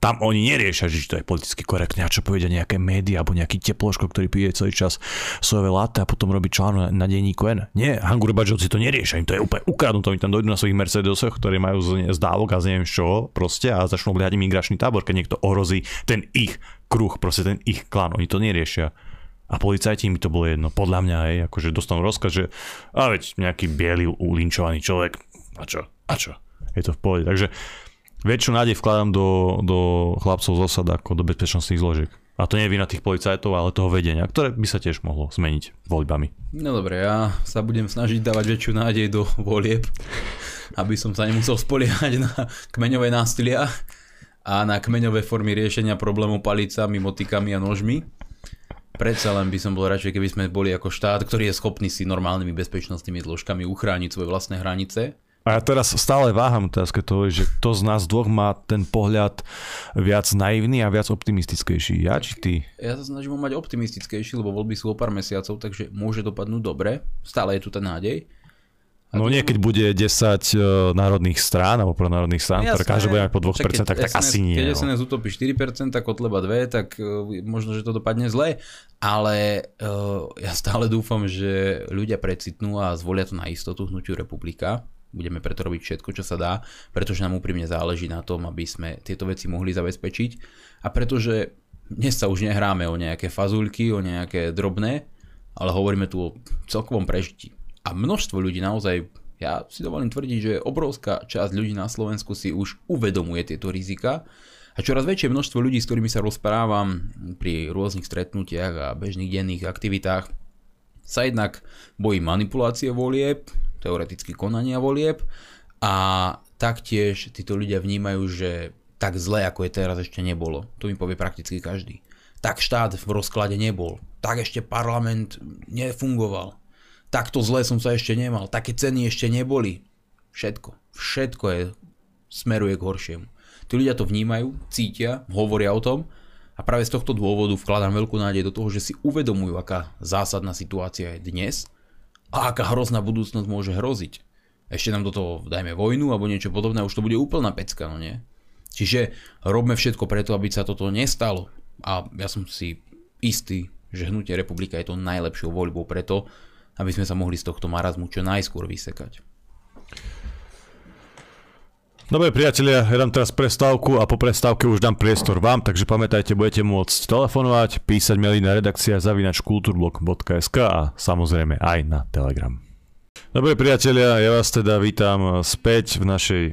Tam oni neriešia, že to je politicky korektné a čo povedia nejaké médiá alebo nejaký teploško, ktorý pije celý čas sojové latte a potom robí článok na, na denníku N. Nie, Hangurbačovci to neriešia, im to je úplne ukradnuté, oni tam dojdú na svojich Mercedesoch, ktoré majú z, z dávok a z neviem čoho proste a začnú obliehať migračný tábor, keď niekto ohrozí ten ich kruh, proste ten ich klan, oni to neriešia. A policajti mi to bolo jedno. Podľa mňa, hej, akože dostanú rozkaz, že a veď nejaký biely ulinčovaný človek. A čo? A čo? Je to v pohode. Takže väčšiu nádej vkladám do, do chlapcov z osad ako do bezpečnostných zložiek. A to nie je vina tých policajtov, ale toho vedenia, ktoré by sa tiež mohlo zmeniť voľbami. No dobre, ja sa budem snažiť dávať väčšiu nádej do volieb, aby som sa nemusel spoliehať na kmeňové nástilia a na kmeňové formy riešenia problémov palicami, motikami a nožmi. Predsa len by som bol radšej, keby sme boli ako štát, ktorý je schopný si normálnymi bezpečnostnými zložkami uchrániť svoje vlastné hranice. A ja teraz stále váham otázka toho, že kto z nás dvoch má ten pohľad viac naivný a viac optimistickejší. Ja či ty? Ja sa snažím mať optimistickejší, lebo voľby sú o pár mesiacov, takže môže dopadnúť dobre. Stále je tu ten nádej. No nie, keď bude 10 uh, e, národných strán alebo pronárodných strán, ktoré každé bude po 2%, keď tak, tak asi nie. Keď SNS no. utopí 4%, Kotleba 2, tak uh, možno, že to dopadne zle, ale uh, ja stále dúfam, že ľudia precitnú a zvolia to na istotu hnutiu republika. Budeme preto robiť všetko, čo sa dá, pretože nám úprimne záleží na tom, aby sme tieto veci mohli zabezpečiť a pretože dnes sa už nehráme o nejaké fazulky, o nejaké drobné, ale hovoríme tu o celkovom prežití a množstvo ľudí naozaj, ja si dovolím tvrdiť, že obrovská časť ľudí na Slovensku si už uvedomuje tieto rizika a čoraz väčšie množstvo ľudí, s ktorými sa rozprávam pri rôznych stretnutiach a bežných denných aktivitách, sa jednak bojí manipulácie volieb, teoreticky konania volieb a taktiež títo ľudia vnímajú, že tak zle, ako je teraz, ešte nebolo. To mi povie prakticky každý. Tak štát v rozklade nebol. Tak ešte parlament nefungoval. Takto zle som sa ešte nemal. Také ceny ešte neboli. Všetko. Všetko je, smeruje k horšiemu. Tí ľudia to vnímajú, cítia, hovoria o tom a práve z tohto dôvodu vkladám veľkú nádej do toho, že si uvedomujú, aká zásadná situácia je dnes a aká hrozná budúcnosť môže hroziť. Ešte nám do toho dajme vojnu alebo niečo podobné, už to bude úplná pecka, no nie? Čiže robme všetko preto, aby sa toto nestalo. A ja som si istý, že hnutie republika je to najlepšou voľbou preto, aby sme sa mohli z tohto marazmu čo najskôr vysekať. Dobre priatelia, ja dám teraz prestávku a po prestávke už dám priestor vám, takže pamätajte, budete môcť telefonovať, písať maily na redakcia zavinačkulturblog.sk a samozrejme aj na Telegram. Dobre priatelia, ja vás teda vítam späť v našej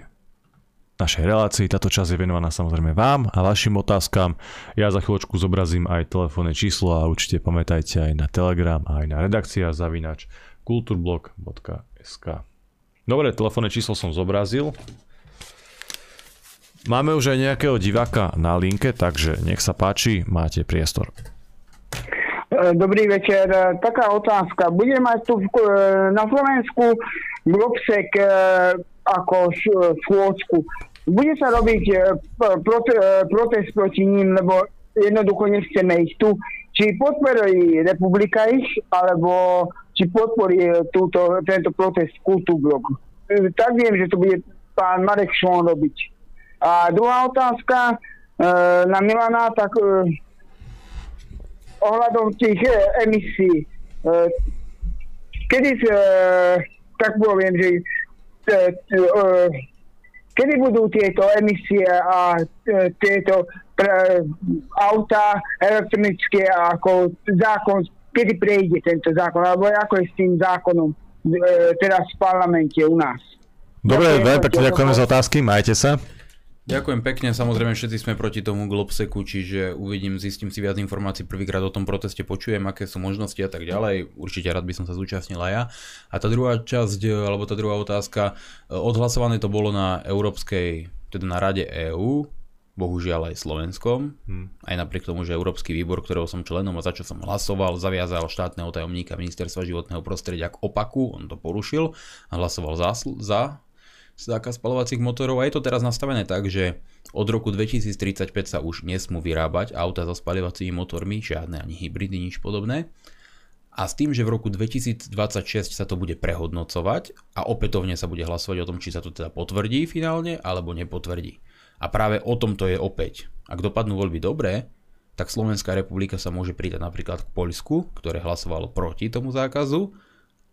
našej relácii. Táto časť je venovaná samozrejme vám a vašim otázkam. Ja za chvíľočku zobrazím aj telefónne číslo a určite pamätajte aj na Telegram a aj na redakcia zavinač kulturblog.sk Dobre, telefónne číslo som zobrazil. Máme už aj nejakého diváka na linke, takže nech sa páči, máte priestor. E, dobrý večer. E, taká otázka. Budeme mať tu e, na Slovensku Globsek ako schôdzku. Bude sa robiť protest proti ním, lebo jednoducho nechceme ich tu. Či podporí republika ich, alebo či podporí túto, tento protest Kultúrblok. Tak viem, že to bude pán Marek Šón robiť. A druhá otázka e, na Milana, tak e, ohľadom tých e, emisí. E, kedy, e, tak poviem, že e, e, kedy budú tieto emisie a e, tieto pre, auta elektronické ako zákon, kedy prejde tento zákon, alebo ako je s tým zákonom e, teraz v parlamente u nás. Dobre, veľmi pekne ďakujeme za otázky, majte sa. Ďakujem pekne, samozrejme všetci sme proti tomu Globseku, čiže uvidím, zistím si viac informácií, prvýkrát o tom proteste počujem, aké sú možnosti a tak ďalej, určite rád by som sa zúčastnil aj ja. A tá druhá časť, alebo tá druhá otázka, odhlasované to bolo na Európskej, teda na Rade EÚ, bohužiaľ aj Slovenskom, hmm. aj napriek tomu, že Európsky výbor, ktorého som členom a za čo som hlasoval, zaviazal štátneho tajomníka ministerstva životného prostredia k opaku, on to porušil a hlasoval za, za zákaz spalovacích motorov a je to teraz nastavené tak, že od roku 2035 sa už nesmú vyrábať auta so spalovacími motormi, žiadne ani hybridy, nič podobné. A s tým, že v roku 2026 sa to bude prehodnocovať a opätovne sa bude hlasovať o tom, či sa to teda potvrdí finálne alebo nepotvrdí. A práve o tom to je opäť. Ak dopadnú voľby dobré, tak Slovenská republika sa môže pridať napríklad k Poľsku, ktoré hlasovalo proti tomu zákazu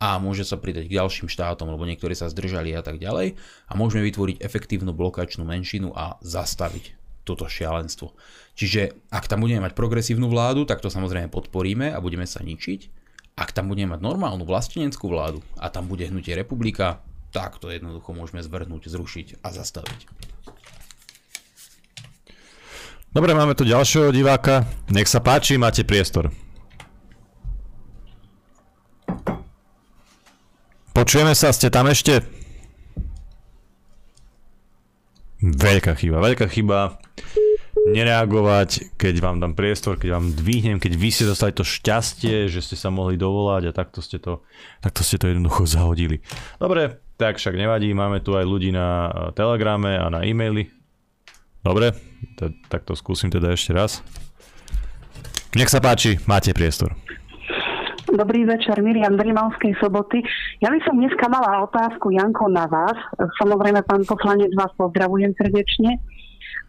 a môže sa pridať k ďalším štátom, lebo niektorí sa zdržali a tak ďalej a môžeme vytvoriť efektívnu blokačnú menšinu a zastaviť toto šialenstvo. Čiže ak tam budeme mať progresívnu vládu, tak to samozrejme podporíme a budeme sa ničiť. Ak tam budeme mať normálnu vlasteneckú vládu a tam bude hnutie republika, tak to jednoducho môžeme zvrhnúť, zrušiť a zastaviť. Dobre, máme tu ďalšieho diváka. Nech sa páči, máte priestor. Počujeme sa, ste tam ešte? Veľká chyba, veľká chyba. Nereagovať, keď vám dám priestor, keď vám dvihnem, keď vy ste dostali to šťastie, že ste sa mohli dovolať a takto ste to, takto ste to jednoducho zahodili. Dobre, tak však nevadí, máme tu aj ľudí na telegrame a na e-maily. Dobre, tak to skúsim teda ešte raz. Nech sa páči, máte priestor. Dobrý večer, Miriam Drimavskej soboty. Ja by som dneska mala otázku, Janko, na vás. Samozrejme, pán poslanec, vás pozdravujem srdečne.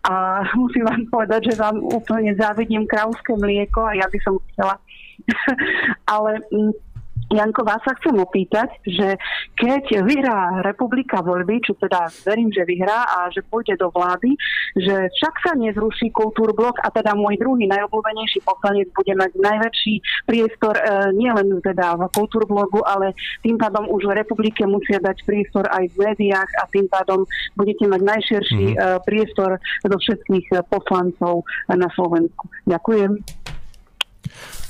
A musím vám povedať, že vám úplne závidím krauské mlieko a ja by som chcela. Ale mm, Janko, vás sa chcem opýtať, že keď vyhrá republika voľby, čo teda verím, že vyhrá a že pôjde do vlády, že však sa nezruší kultúrblok a teda môj druhý najobľúbenejší poslanec bude mať najväčší priestor e, nielen teda v kultúrblogu, ale tým pádom už v republike musia dať priestor aj v médiách a tým pádom budete mať najširší mm-hmm. e, priestor do všetkých poslancov na Slovensku. Ďakujem.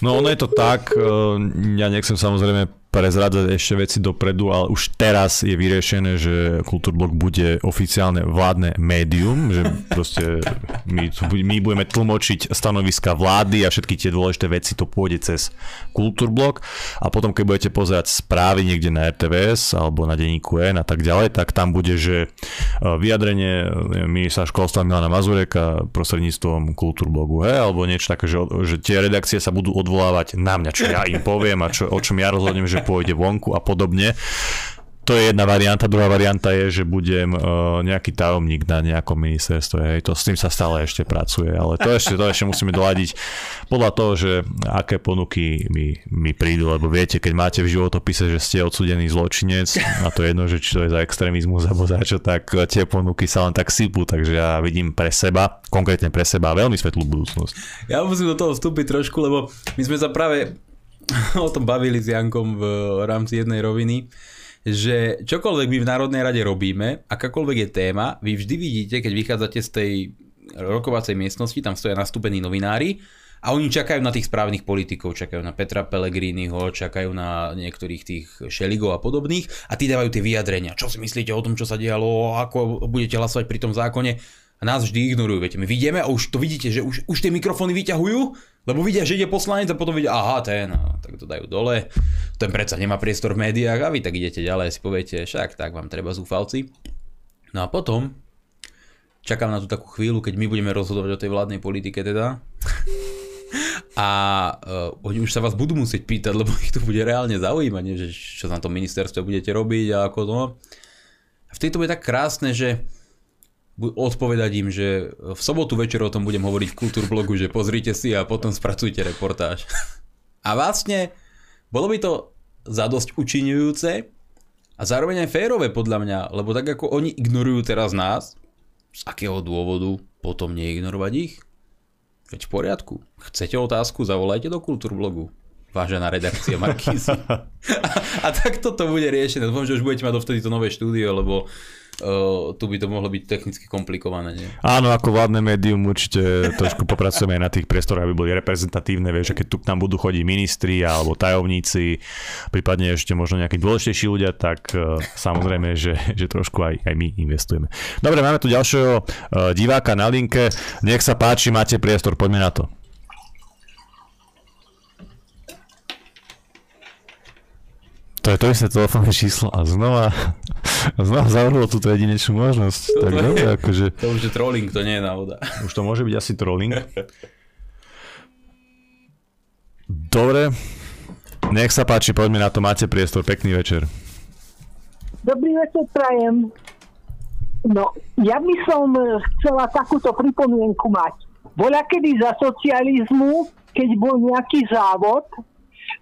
No ono je to tak, eh, ja nechcem samozrejme prezradzať ešte veci dopredu, ale už teraz je vyriešené, že Kultúrblok bude oficiálne vládne médium, že proste my, my budeme tlmočiť stanoviska vlády a všetky tie dôležité veci to pôjde cez Kultúrblok a potom keď budete pozerať správy niekde na RTVS alebo na denníku N a tak ďalej, tak tam bude, že e, vyjadrenie ministra školstva Milana Mazureka prostredníctvom Kultúrblogu, he, alebo niečo také, že, že tie redakcie sa budú odvolávať na mňa, čo ja im poviem a čo, o čom ja rozhodnem, že pôjde vonku a podobne. To je jedna varianta. Druhá varianta je, že budem uh, nejaký tajomník na nejakom ministerstve. Hej. To s tým sa stále ešte pracuje, ale to ešte, to ešte musíme doladiť podľa toho, že aké ponuky mi, mi prídu, lebo viete, keď máte v životopise, že ste odsudený zločinec, a to je jedno, že či to je za extrémizmus alebo za čo, tak tie ponuky sa len tak sypú, takže ja vidím pre seba, konkrétne pre seba, veľmi svetlú budúcnosť. Ja musím do toho vstúpiť trošku, lebo my sme sa práve o tom bavili s Jankom v rámci jednej roviny, že čokoľvek my v Národnej rade robíme, akákoľvek je téma, vy vždy vidíte, keď vychádzate z tej rokovacej miestnosti, tam stoja nastúpení novinári a oni čakajú na tých správnych politikov, čakajú na Petra Pellegriniho, čakajú na niektorých tých šeligov a podobných a tí dávajú tie vyjadrenia. Čo si myslíte o tom, čo sa dialo, ako budete hlasovať pri tom zákone? A nás vždy ignorujú, viete, my vidíme a už to vidíte, že už, už tie mikrofóny vyťahujú, lebo vidia, že ide poslanec a potom vidia, aha, ten, a tak to dajú dole, ten predsa nemá priestor v médiách a vy tak idete ďalej si poviete, však tak vám treba zúfalci. No a potom čakám na tú takú chvíľu, keď my budeme rozhodovať o tej vládnej politike teda. A uh, oni už sa vás budú musieť pýtať, lebo ich to bude reálne zaujímať, že čo na tom ministerstve budete robiť a ako to. A v tejto bude tak krásne, že odpovedať im, že v sobotu večer o tom budem hovoriť v kultúrblogu, že pozrite si a potom spracujte reportáž. A vlastne bolo by to zadosť učinujúce a zároveň aj férové podľa mňa, lebo tak ako oni ignorujú teraz nás, z akého dôvodu potom neignorovať ich? Veď v poriadku. Chcete otázku, zavolajte do kultúrblogu vážená redakcia Markízy. a, a takto to bude riešené. Dúfam, že už budete mať dovtedy to nové štúdio, lebo Uh, tu by to mohlo byť technicky komplikované. Nie? Áno, ako vládne médium určite trošku popracujeme aj na tých priestoroch, aby boli reprezentatívne, vieš, keď tu k nám budú chodiť ministri alebo tajomníci, prípadne ešte možno nejakí dôležitejší ľudia, tak uh, samozrejme, že, že trošku aj, aj my investujeme. Dobre, máme tu ďalšieho uh, diváka na linke. Nech sa páči, máte priestor, poďme na to. To je to isté telefónne číslo a znova, znova zavrlo túto jedinečnú možnosť. To, tak to, dobre, je, akože... to už je trolling, to nie je náhoda. Už to môže byť asi trolling. Dobre, nech sa páči, poďme na to, máte priestor, pekný večer. Dobrý večer, prajem. No, ja by som chcela takúto pripomienku mať. Bola kedy za socializmu, keď bol nejaký závod,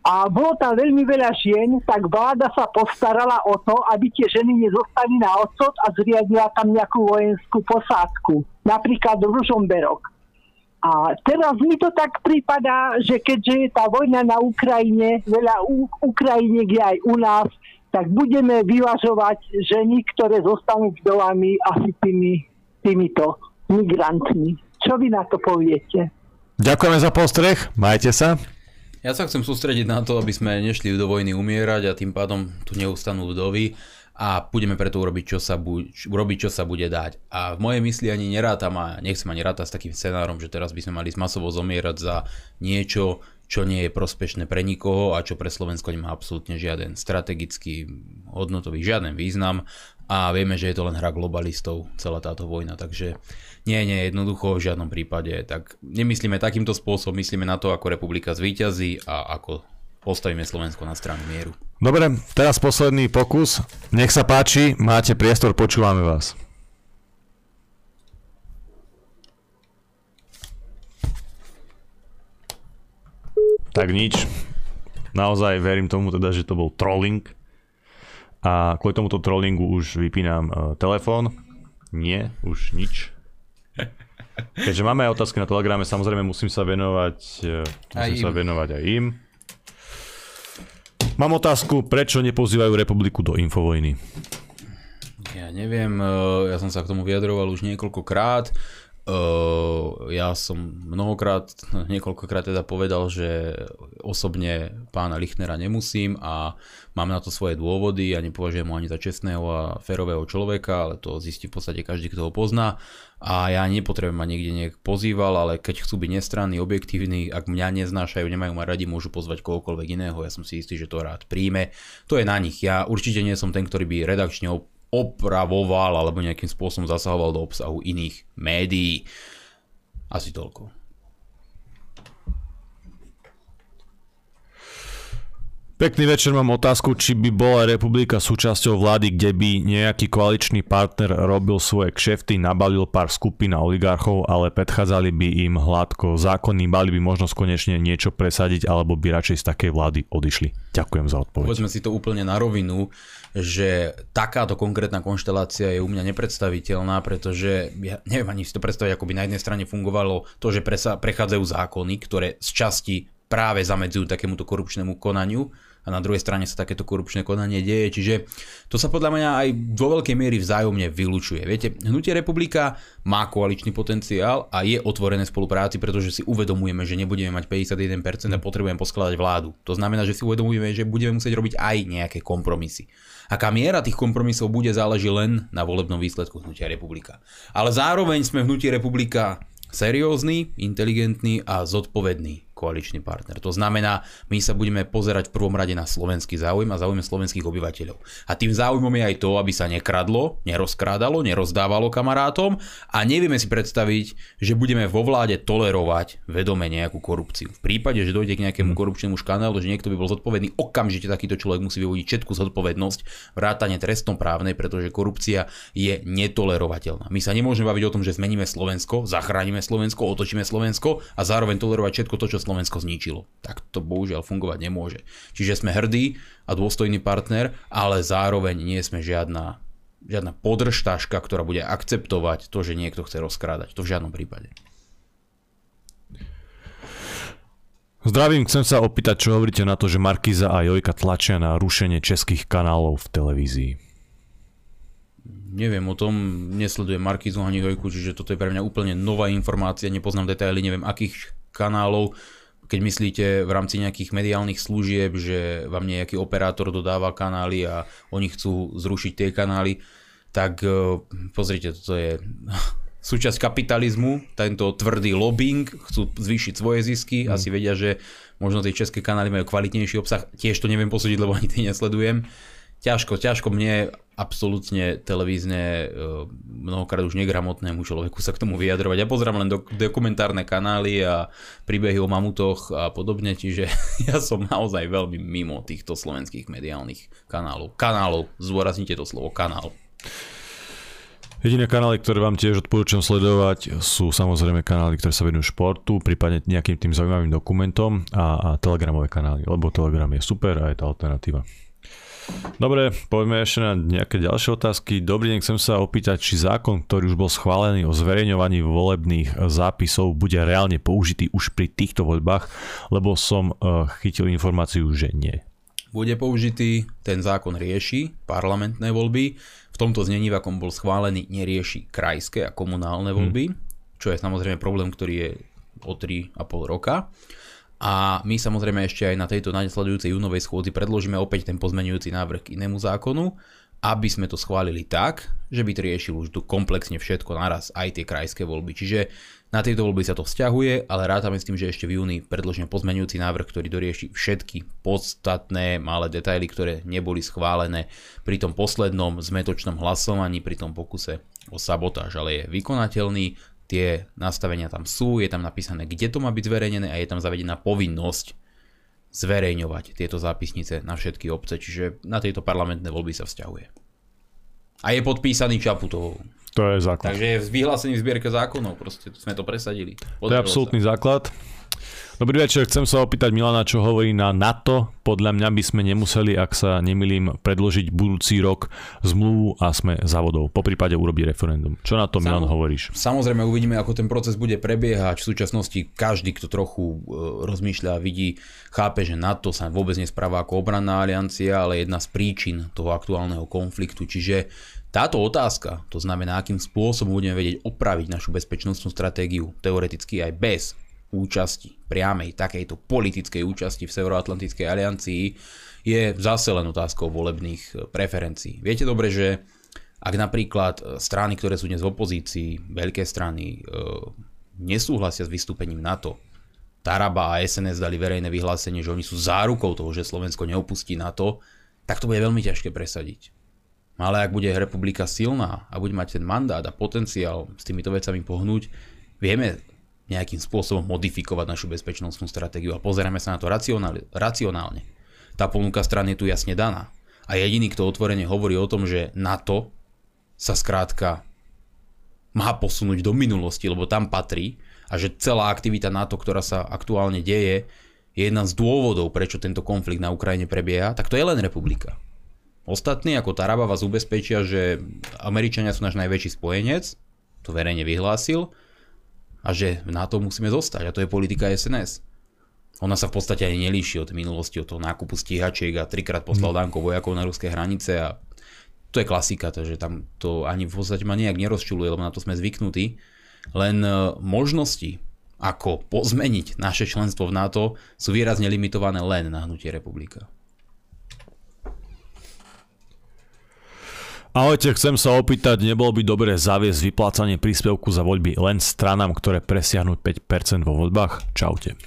a bolo tam veľmi veľa žien, tak vláda sa postarala o to, aby tie ženy nezostali na odsot a zriadila tam nejakú vojenskú posádku, napríklad Ružomberok. A teraz mi to tak prípada, že keďže je tá vojna na Ukrajine, veľa u- Ukrajine je aj u nás, tak budeme vyvažovať ženy, ktoré zostanú vdovami asi tými, týmito migrantmi. Čo vy na to poviete? Ďakujeme za postreh, majte sa. Ja sa chcem sústrediť na to, aby sme nešli do vojny umierať a tým pádom tu neustanú vdovy a budeme preto urobiť, čo sa, bu- urobiť, čo sa bude dať. A v mojej mysli ani nerátam a nechcem ani rátať s takým scenárom, že teraz by sme mali masovo zomierať za niečo, čo nie je prospešné pre nikoho a čo pre Slovensko nemá absolútne žiaden strategický, hodnotový, žiaden význam a vieme, že je to len hra globalistov, celá táto vojna, takže nie, nie, jednoducho v žiadnom prípade. Tak nemyslíme takýmto spôsobom, myslíme na to, ako republika zvíťazí a ako postavíme Slovensko na stranu mieru. Dobre, teraz posledný pokus. Nech sa páči, máte priestor, počúvame vás. Tak nič. Naozaj verím tomu teda, že to bol trolling. A kvôli tomuto trollingu už vypínam uh, telefón. Nie, už nič. Keďže máme aj otázky na Telegrame, samozrejme musím sa venovať, e, musím aj sa venovať aj im. Mám otázku, prečo nepozývajú republiku do infovojny? Ja neviem, e, ja som sa k tomu vyjadroval už niekoľkokrát. Uh, ja som mnohokrát, niekoľkokrát teda povedal, že osobne pána Lichnera nemusím a mám na to svoje dôvody a nepovažujem ho ani za čestného a férového človeka, ale to zistí v podstate každý, kto ho pozná a ja nepotrebujem ma niekde nejak pozýval, ale keď chcú byť nestranní, objektívni, ak mňa neznášajú, nemajú ma radi, môžu pozvať kohokoľvek iného, ja som si istý, že to rád príjme. To je na nich, ja určite nie som ten, ktorý by redakčne opravoval alebo nejakým spôsobom zasahoval do obsahu iných médií. Asi toľko. Pekný večer, mám otázku, či by bola republika súčasťou vlády, kde by nejaký koaličný partner robil svoje kšefty, nabalil pár skupín a oligarchov, ale predchádzali by im hladko zákony, mali by možnosť konečne niečo presadiť, alebo by radšej z takej vlády odišli. Ďakujem za odpoveď. Povedzme si to úplne na rovinu, že takáto konkrétna konštelácia je u mňa nepredstaviteľná, pretože ja neviem ani si to predstaviť, ako by na jednej strane fungovalo to, že prechádzajú zákony, ktoré z časti práve zamedzujú takémuto korupčnému konaniu a na druhej strane sa takéto korupčné konanie deje. Čiže to sa podľa mňa aj vo veľkej miery vzájomne vylučuje. Viete, Hnutie republika má koaličný potenciál a je otvorené spolupráci, pretože si uvedomujeme, že nebudeme mať 51% a potrebujeme poskladať vládu. To znamená, že si uvedomujeme, že budeme musieť robiť aj nejaké kompromisy. Aká miera tých kompromisov bude záleží len na volebnom výsledku Hnutia republika. Ale zároveň sme Hnutie republika seriózny, inteligentný a zodpovedný koaličný partner. To znamená, my sa budeme pozerať v prvom rade na slovenský záujem a záujem slovenských obyvateľov. A tým záujmom je aj to, aby sa nekradlo, nerozkrádalo, nerozdávalo kamarátom a nevieme si predstaviť, že budeme vo vláde tolerovať vedome nejakú korupciu. V prípade, že dojde k nejakému mhm. korupčnému škandálu, že niekto by bol zodpovedný, okamžite takýto človek musí vyvodiť všetku zodpovednosť, vrátane trestom právnej, pretože korupcia je netolerovateľná. My sa nemôžeme baviť o tom, že zmeníme Slovensko, zachránime Slovensko, otočíme Slovensko a zároveň tolerovať všetko to, čo Slovensko Slovensko zničilo. Tak to bohužiaľ fungovať nemôže. Čiže sme hrdí a dôstojný partner, ale zároveň nie sme žiadna, žiadna podržtaška, ktorá bude akceptovať to, že niekto chce rozkrádať. To v žiadnom prípade. Zdravím, chcem sa opýtať, čo hovoríte na to, že Markiza a Jojka tlačia na rušenie českých kanálov v televízii. Neviem o tom, nesledujem Markizu ani Jojku, čiže toto je pre mňa úplne nová informácia, nepoznám detaily, neviem akých kanálov keď myslíte v rámci nejakých mediálnych služieb, že vám nejaký operátor dodáva kanály a oni chcú zrušiť tie kanály, tak e, pozrite, toto je súčasť kapitalizmu, tento tvrdý lobbying, chcú zvýšiť svoje zisky, mm. asi vedia, že možno tie české kanály majú kvalitnejší obsah, tiež to neviem posúdiť, lebo ani tie nesledujem. Ťažko, ťažko mne absolútne televízne, e, mnohokrát už negramotnému človeku sa k tomu vyjadrovať. Ja pozerám len do, dokumentárne kanály a príbehy o mamutoch a podobne, čiže ja som naozaj veľmi mimo týchto slovenských mediálnych kanálov. Kanálov, zdôraznite to slovo kanál. Jediné kanály, ktoré vám tiež odporúčam sledovať, sú samozrejme kanály, ktoré sa venujú športu, prípadne nejakým tým zaujímavým dokumentom a, a telegramové kanály, lebo telegram je super a je to alternatíva. Dobre, poďme ešte na nejaké ďalšie otázky. Dobrý deň, chcem sa opýtať, či zákon, ktorý už bol schválený o zverejňovaní volebných zápisov, bude reálne použitý už pri týchto voľbách, lebo som uh, chytil informáciu, že nie. Bude použitý, ten zákon rieši parlamentné voľby. V tomto znení, v akom bol schválený, nerieši krajské a komunálne voľby, hmm. čo je samozrejme problém, ktorý je o 3,5 roka. A my samozrejme ešte aj na tejto nasledujúcej júnovej schôdzi predložíme opäť ten pozmenujúci návrh k inému zákonu, aby sme to schválili tak, že by to riešil už tu komplexne všetko naraz, aj tie krajské voľby. Čiže na tieto voľby sa to vzťahuje, ale rátame s tým, že ešte v júni predložíme pozmenujúci návrh, ktorý dorieši všetky podstatné malé detaily, ktoré neboli schválené pri tom poslednom zmetočnom hlasovaní, pri tom pokuse o sabotáž, ale je vykonateľný, tie nastavenia tam sú, je tam napísané, kde to má byť zverejnené a je tam zavedená povinnosť zverejňovať tieto zápisnice na všetky obce, čiže na tieto parlamentné voľby sa vzťahuje. A je podpísaný Čaputovou. To je základ. Takže je vyhlásený v zbierke zákonov, proste sme to presadili. Podarilo to je absolútny sa. základ. Dobrý večer, chcem sa opýtať Milana, čo hovorí na NATO. Podľa mňa by sme nemuseli, ak sa nemilím, predložiť budúci rok zmluvu a sme závodov. Po prípade urobiť referendum. Čo na to, Sam, Milan, hovoríš? Samozrejme, uvidíme, ako ten proces bude prebiehať. V súčasnosti každý, kto trochu e, rozmýšľa, vidí, chápe, že NATO sa vôbec nespráva ako obranná aliancia, ale jedna z príčin toho aktuálneho konfliktu. Čiže Táto otázka, to znamená, akým spôsobom budeme vedieť opraviť našu bezpečnostnú stratégiu, teoreticky aj bez účasti, priamej takejto politickej účasti v Severoatlantickej aliancii, je zase len otázkou volebných e, preferencií. Viete dobre, že ak napríklad e, strany, ktoré sú dnes v opozícii, veľké strany, e, nesúhlasia s vystúpením NATO, Taraba a SNS dali verejné vyhlásenie, že oni sú zárukou toho, že Slovensko neopustí NATO, tak to bude veľmi ťažké presadiť. Ale ak bude republika silná a bude mať ten mandát a potenciál s týmito vecami pohnúť, vieme nejakým spôsobom modifikovať našu bezpečnostnú stratégiu a pozeráme sa na to racionálne. Tá ponuka strany je tu jasne daná. A jediný, kto otvorene hovorí o tom, že NATO sa skrátka má posunúť do minulosti, lebo tam patrí a že celá aktivita NATO, ktorá sa aktuálne deje, je jedna z dôvodov, prečo tento konflikt na Ukrajine prebieha, tak to je len republika. Ostatní ako Taraba vás ubezpečia, že Američania sú náš najväčší spojenec, to verejne vyhlásil, a že na to musíme zostať. A to je politika SNS. Ona sa v podstate ani nelíši od minulosti, od toho nákupu stíhačiek a trikrát poslal mm. dánko vojakov na ruské hranice a to je klasika, takže tam to ani v podstate ma nejak nerozčuluje, lebo na to sme zvyknutí. Len e, možnosti, ako pozmeniť naše členstvo v NATO, sú výrazne limitované len na hnutie republika. Ahojte, chcem sa opýtať, nebolo by dobre zaviesť vyplácanie príspevku za voľby len stranám, ktoré presiahnu 5% vo voľbách? Čaute.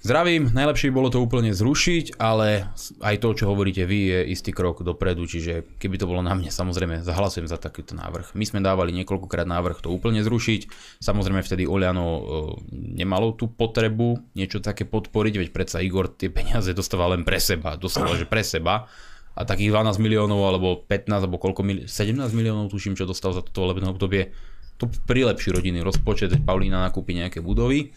Zdravím, najlepšie by bolo to úplne zrušiť, ale aj to, čo hovoríte vy, je istý krok dopredu, čiže keby to bolo na mne, samozrejme zahlasujem za takýto návrh. My sme dávali niekoľkokrát návrh to úplne zrušiť, samozrejme vtedy Oliano e, nemalo tú potrebu niečo také podporiť, veď predsa Igor tie peniaze dostáva len pre seba, dostáva, že pre seba, a takých 12 miliónov alebo 15 alebo koľko mili- 17 miliónov tuším, čo dostal za toto volebné obdobie. To prilepší rodinný rozpočet, Paulína nakúpi nejaké budovy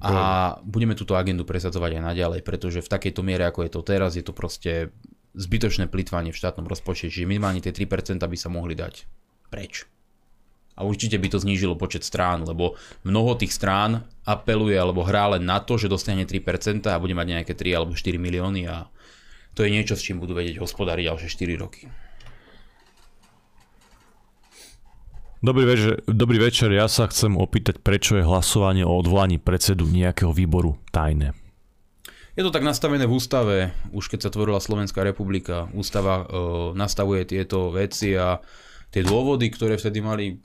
a budeme túto agendu presadzovať aj naďalej, pretože v takejto miere, ako je to teraz, je to proste zbytočné plitvanie v štátnom rozpočte, čiže minimálne tie 3% by sa mohli dať preč. A určite by to znížilo počet strán, lebo mnoho tých strán apeluje alebo hrá len na to, že dostane 3% a bude mať nejaké 3 alebo 4 milióny a to je niečo, s čím budú vedieť hospodáriť ďalšie 4 roky. Dobrý večer, dobrý večer, ja sa chcem opýtať, prečo je hlasovanie o odvolaní predsedu nejakého výboru tajné. Je to tak nastavené v ústave, už keď sa tvorila Slovenská republika. Ústava e, nastavuje tieto veci a tie dôvody, ktoré vtedy mali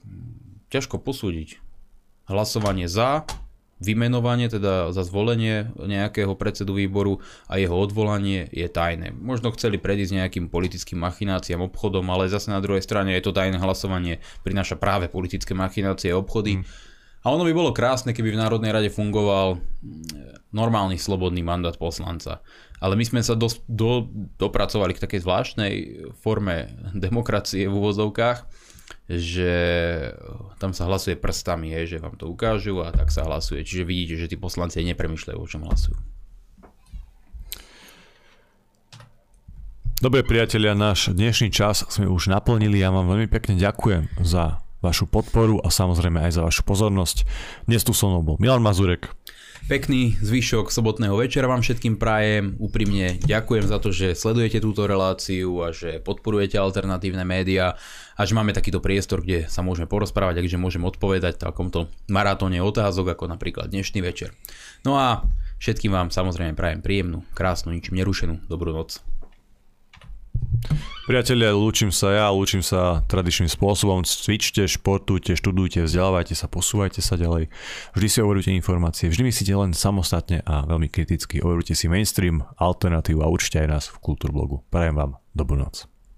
ťažko posúdiť. Hlasovanie za vymenovanie, teda za zvolenie nejakého predsedu výboru a jeho odvolanie je tajné. Možno chceli predísť nejakým politickým machináciám, obchodom, ale zase na druhej strane je to tajné hlasovanie, prináša práve politické machinácie a obchody. Hmm. A ono by bolo krásne, keby v Národnej rade fungoval mm, normálny slobodný mandát poslanca. Ale my sme sa do, do, dopracovali k takej zvláštnej forme demokracie v úvozovkách, že tam sa hlasuje prstami, je, že vám to ukážu a tak sa hlasuje. Čiže vidíte, že tí poslanci nepremýšľajú, o čom hlasujú. Dobre priatelia, náš dnešný čas sme už naplnili. Ja vám veľmi pekne ďakujem za vašu podporu a samozrejme aj za vašu pozornosť. Dnes tu so mnou bol Milan Mazurek. Pekný zvyšok sobotného večera vám všetkým prajem. Úprimne ďakujem za to, že sledujete túto reláciu a že podporujete alternatívne médiá a že máme takýto priestor, kde sa môžeme porozprávať a kde môžem odpovedať takomto maratóne otázok, ako napríklad dnešný večer. No a všetkým vám samozrejme prajem príjemnú, krásnu, ničím nerušenú dobrú noc. Priatelia, lúčim sa ja, lúčim sa tradičným spôsobom. Cvičte, športujte, študujte, vzdelávajte sa, posúvajte sa ďalej. Vždy si overujte informácie, vždy myslíte len samostatne a veľmi kriticky. Overujte si mainstream, alternatívu a určite aj nás v Kultúrblogu. Prajem vám dobrú noc.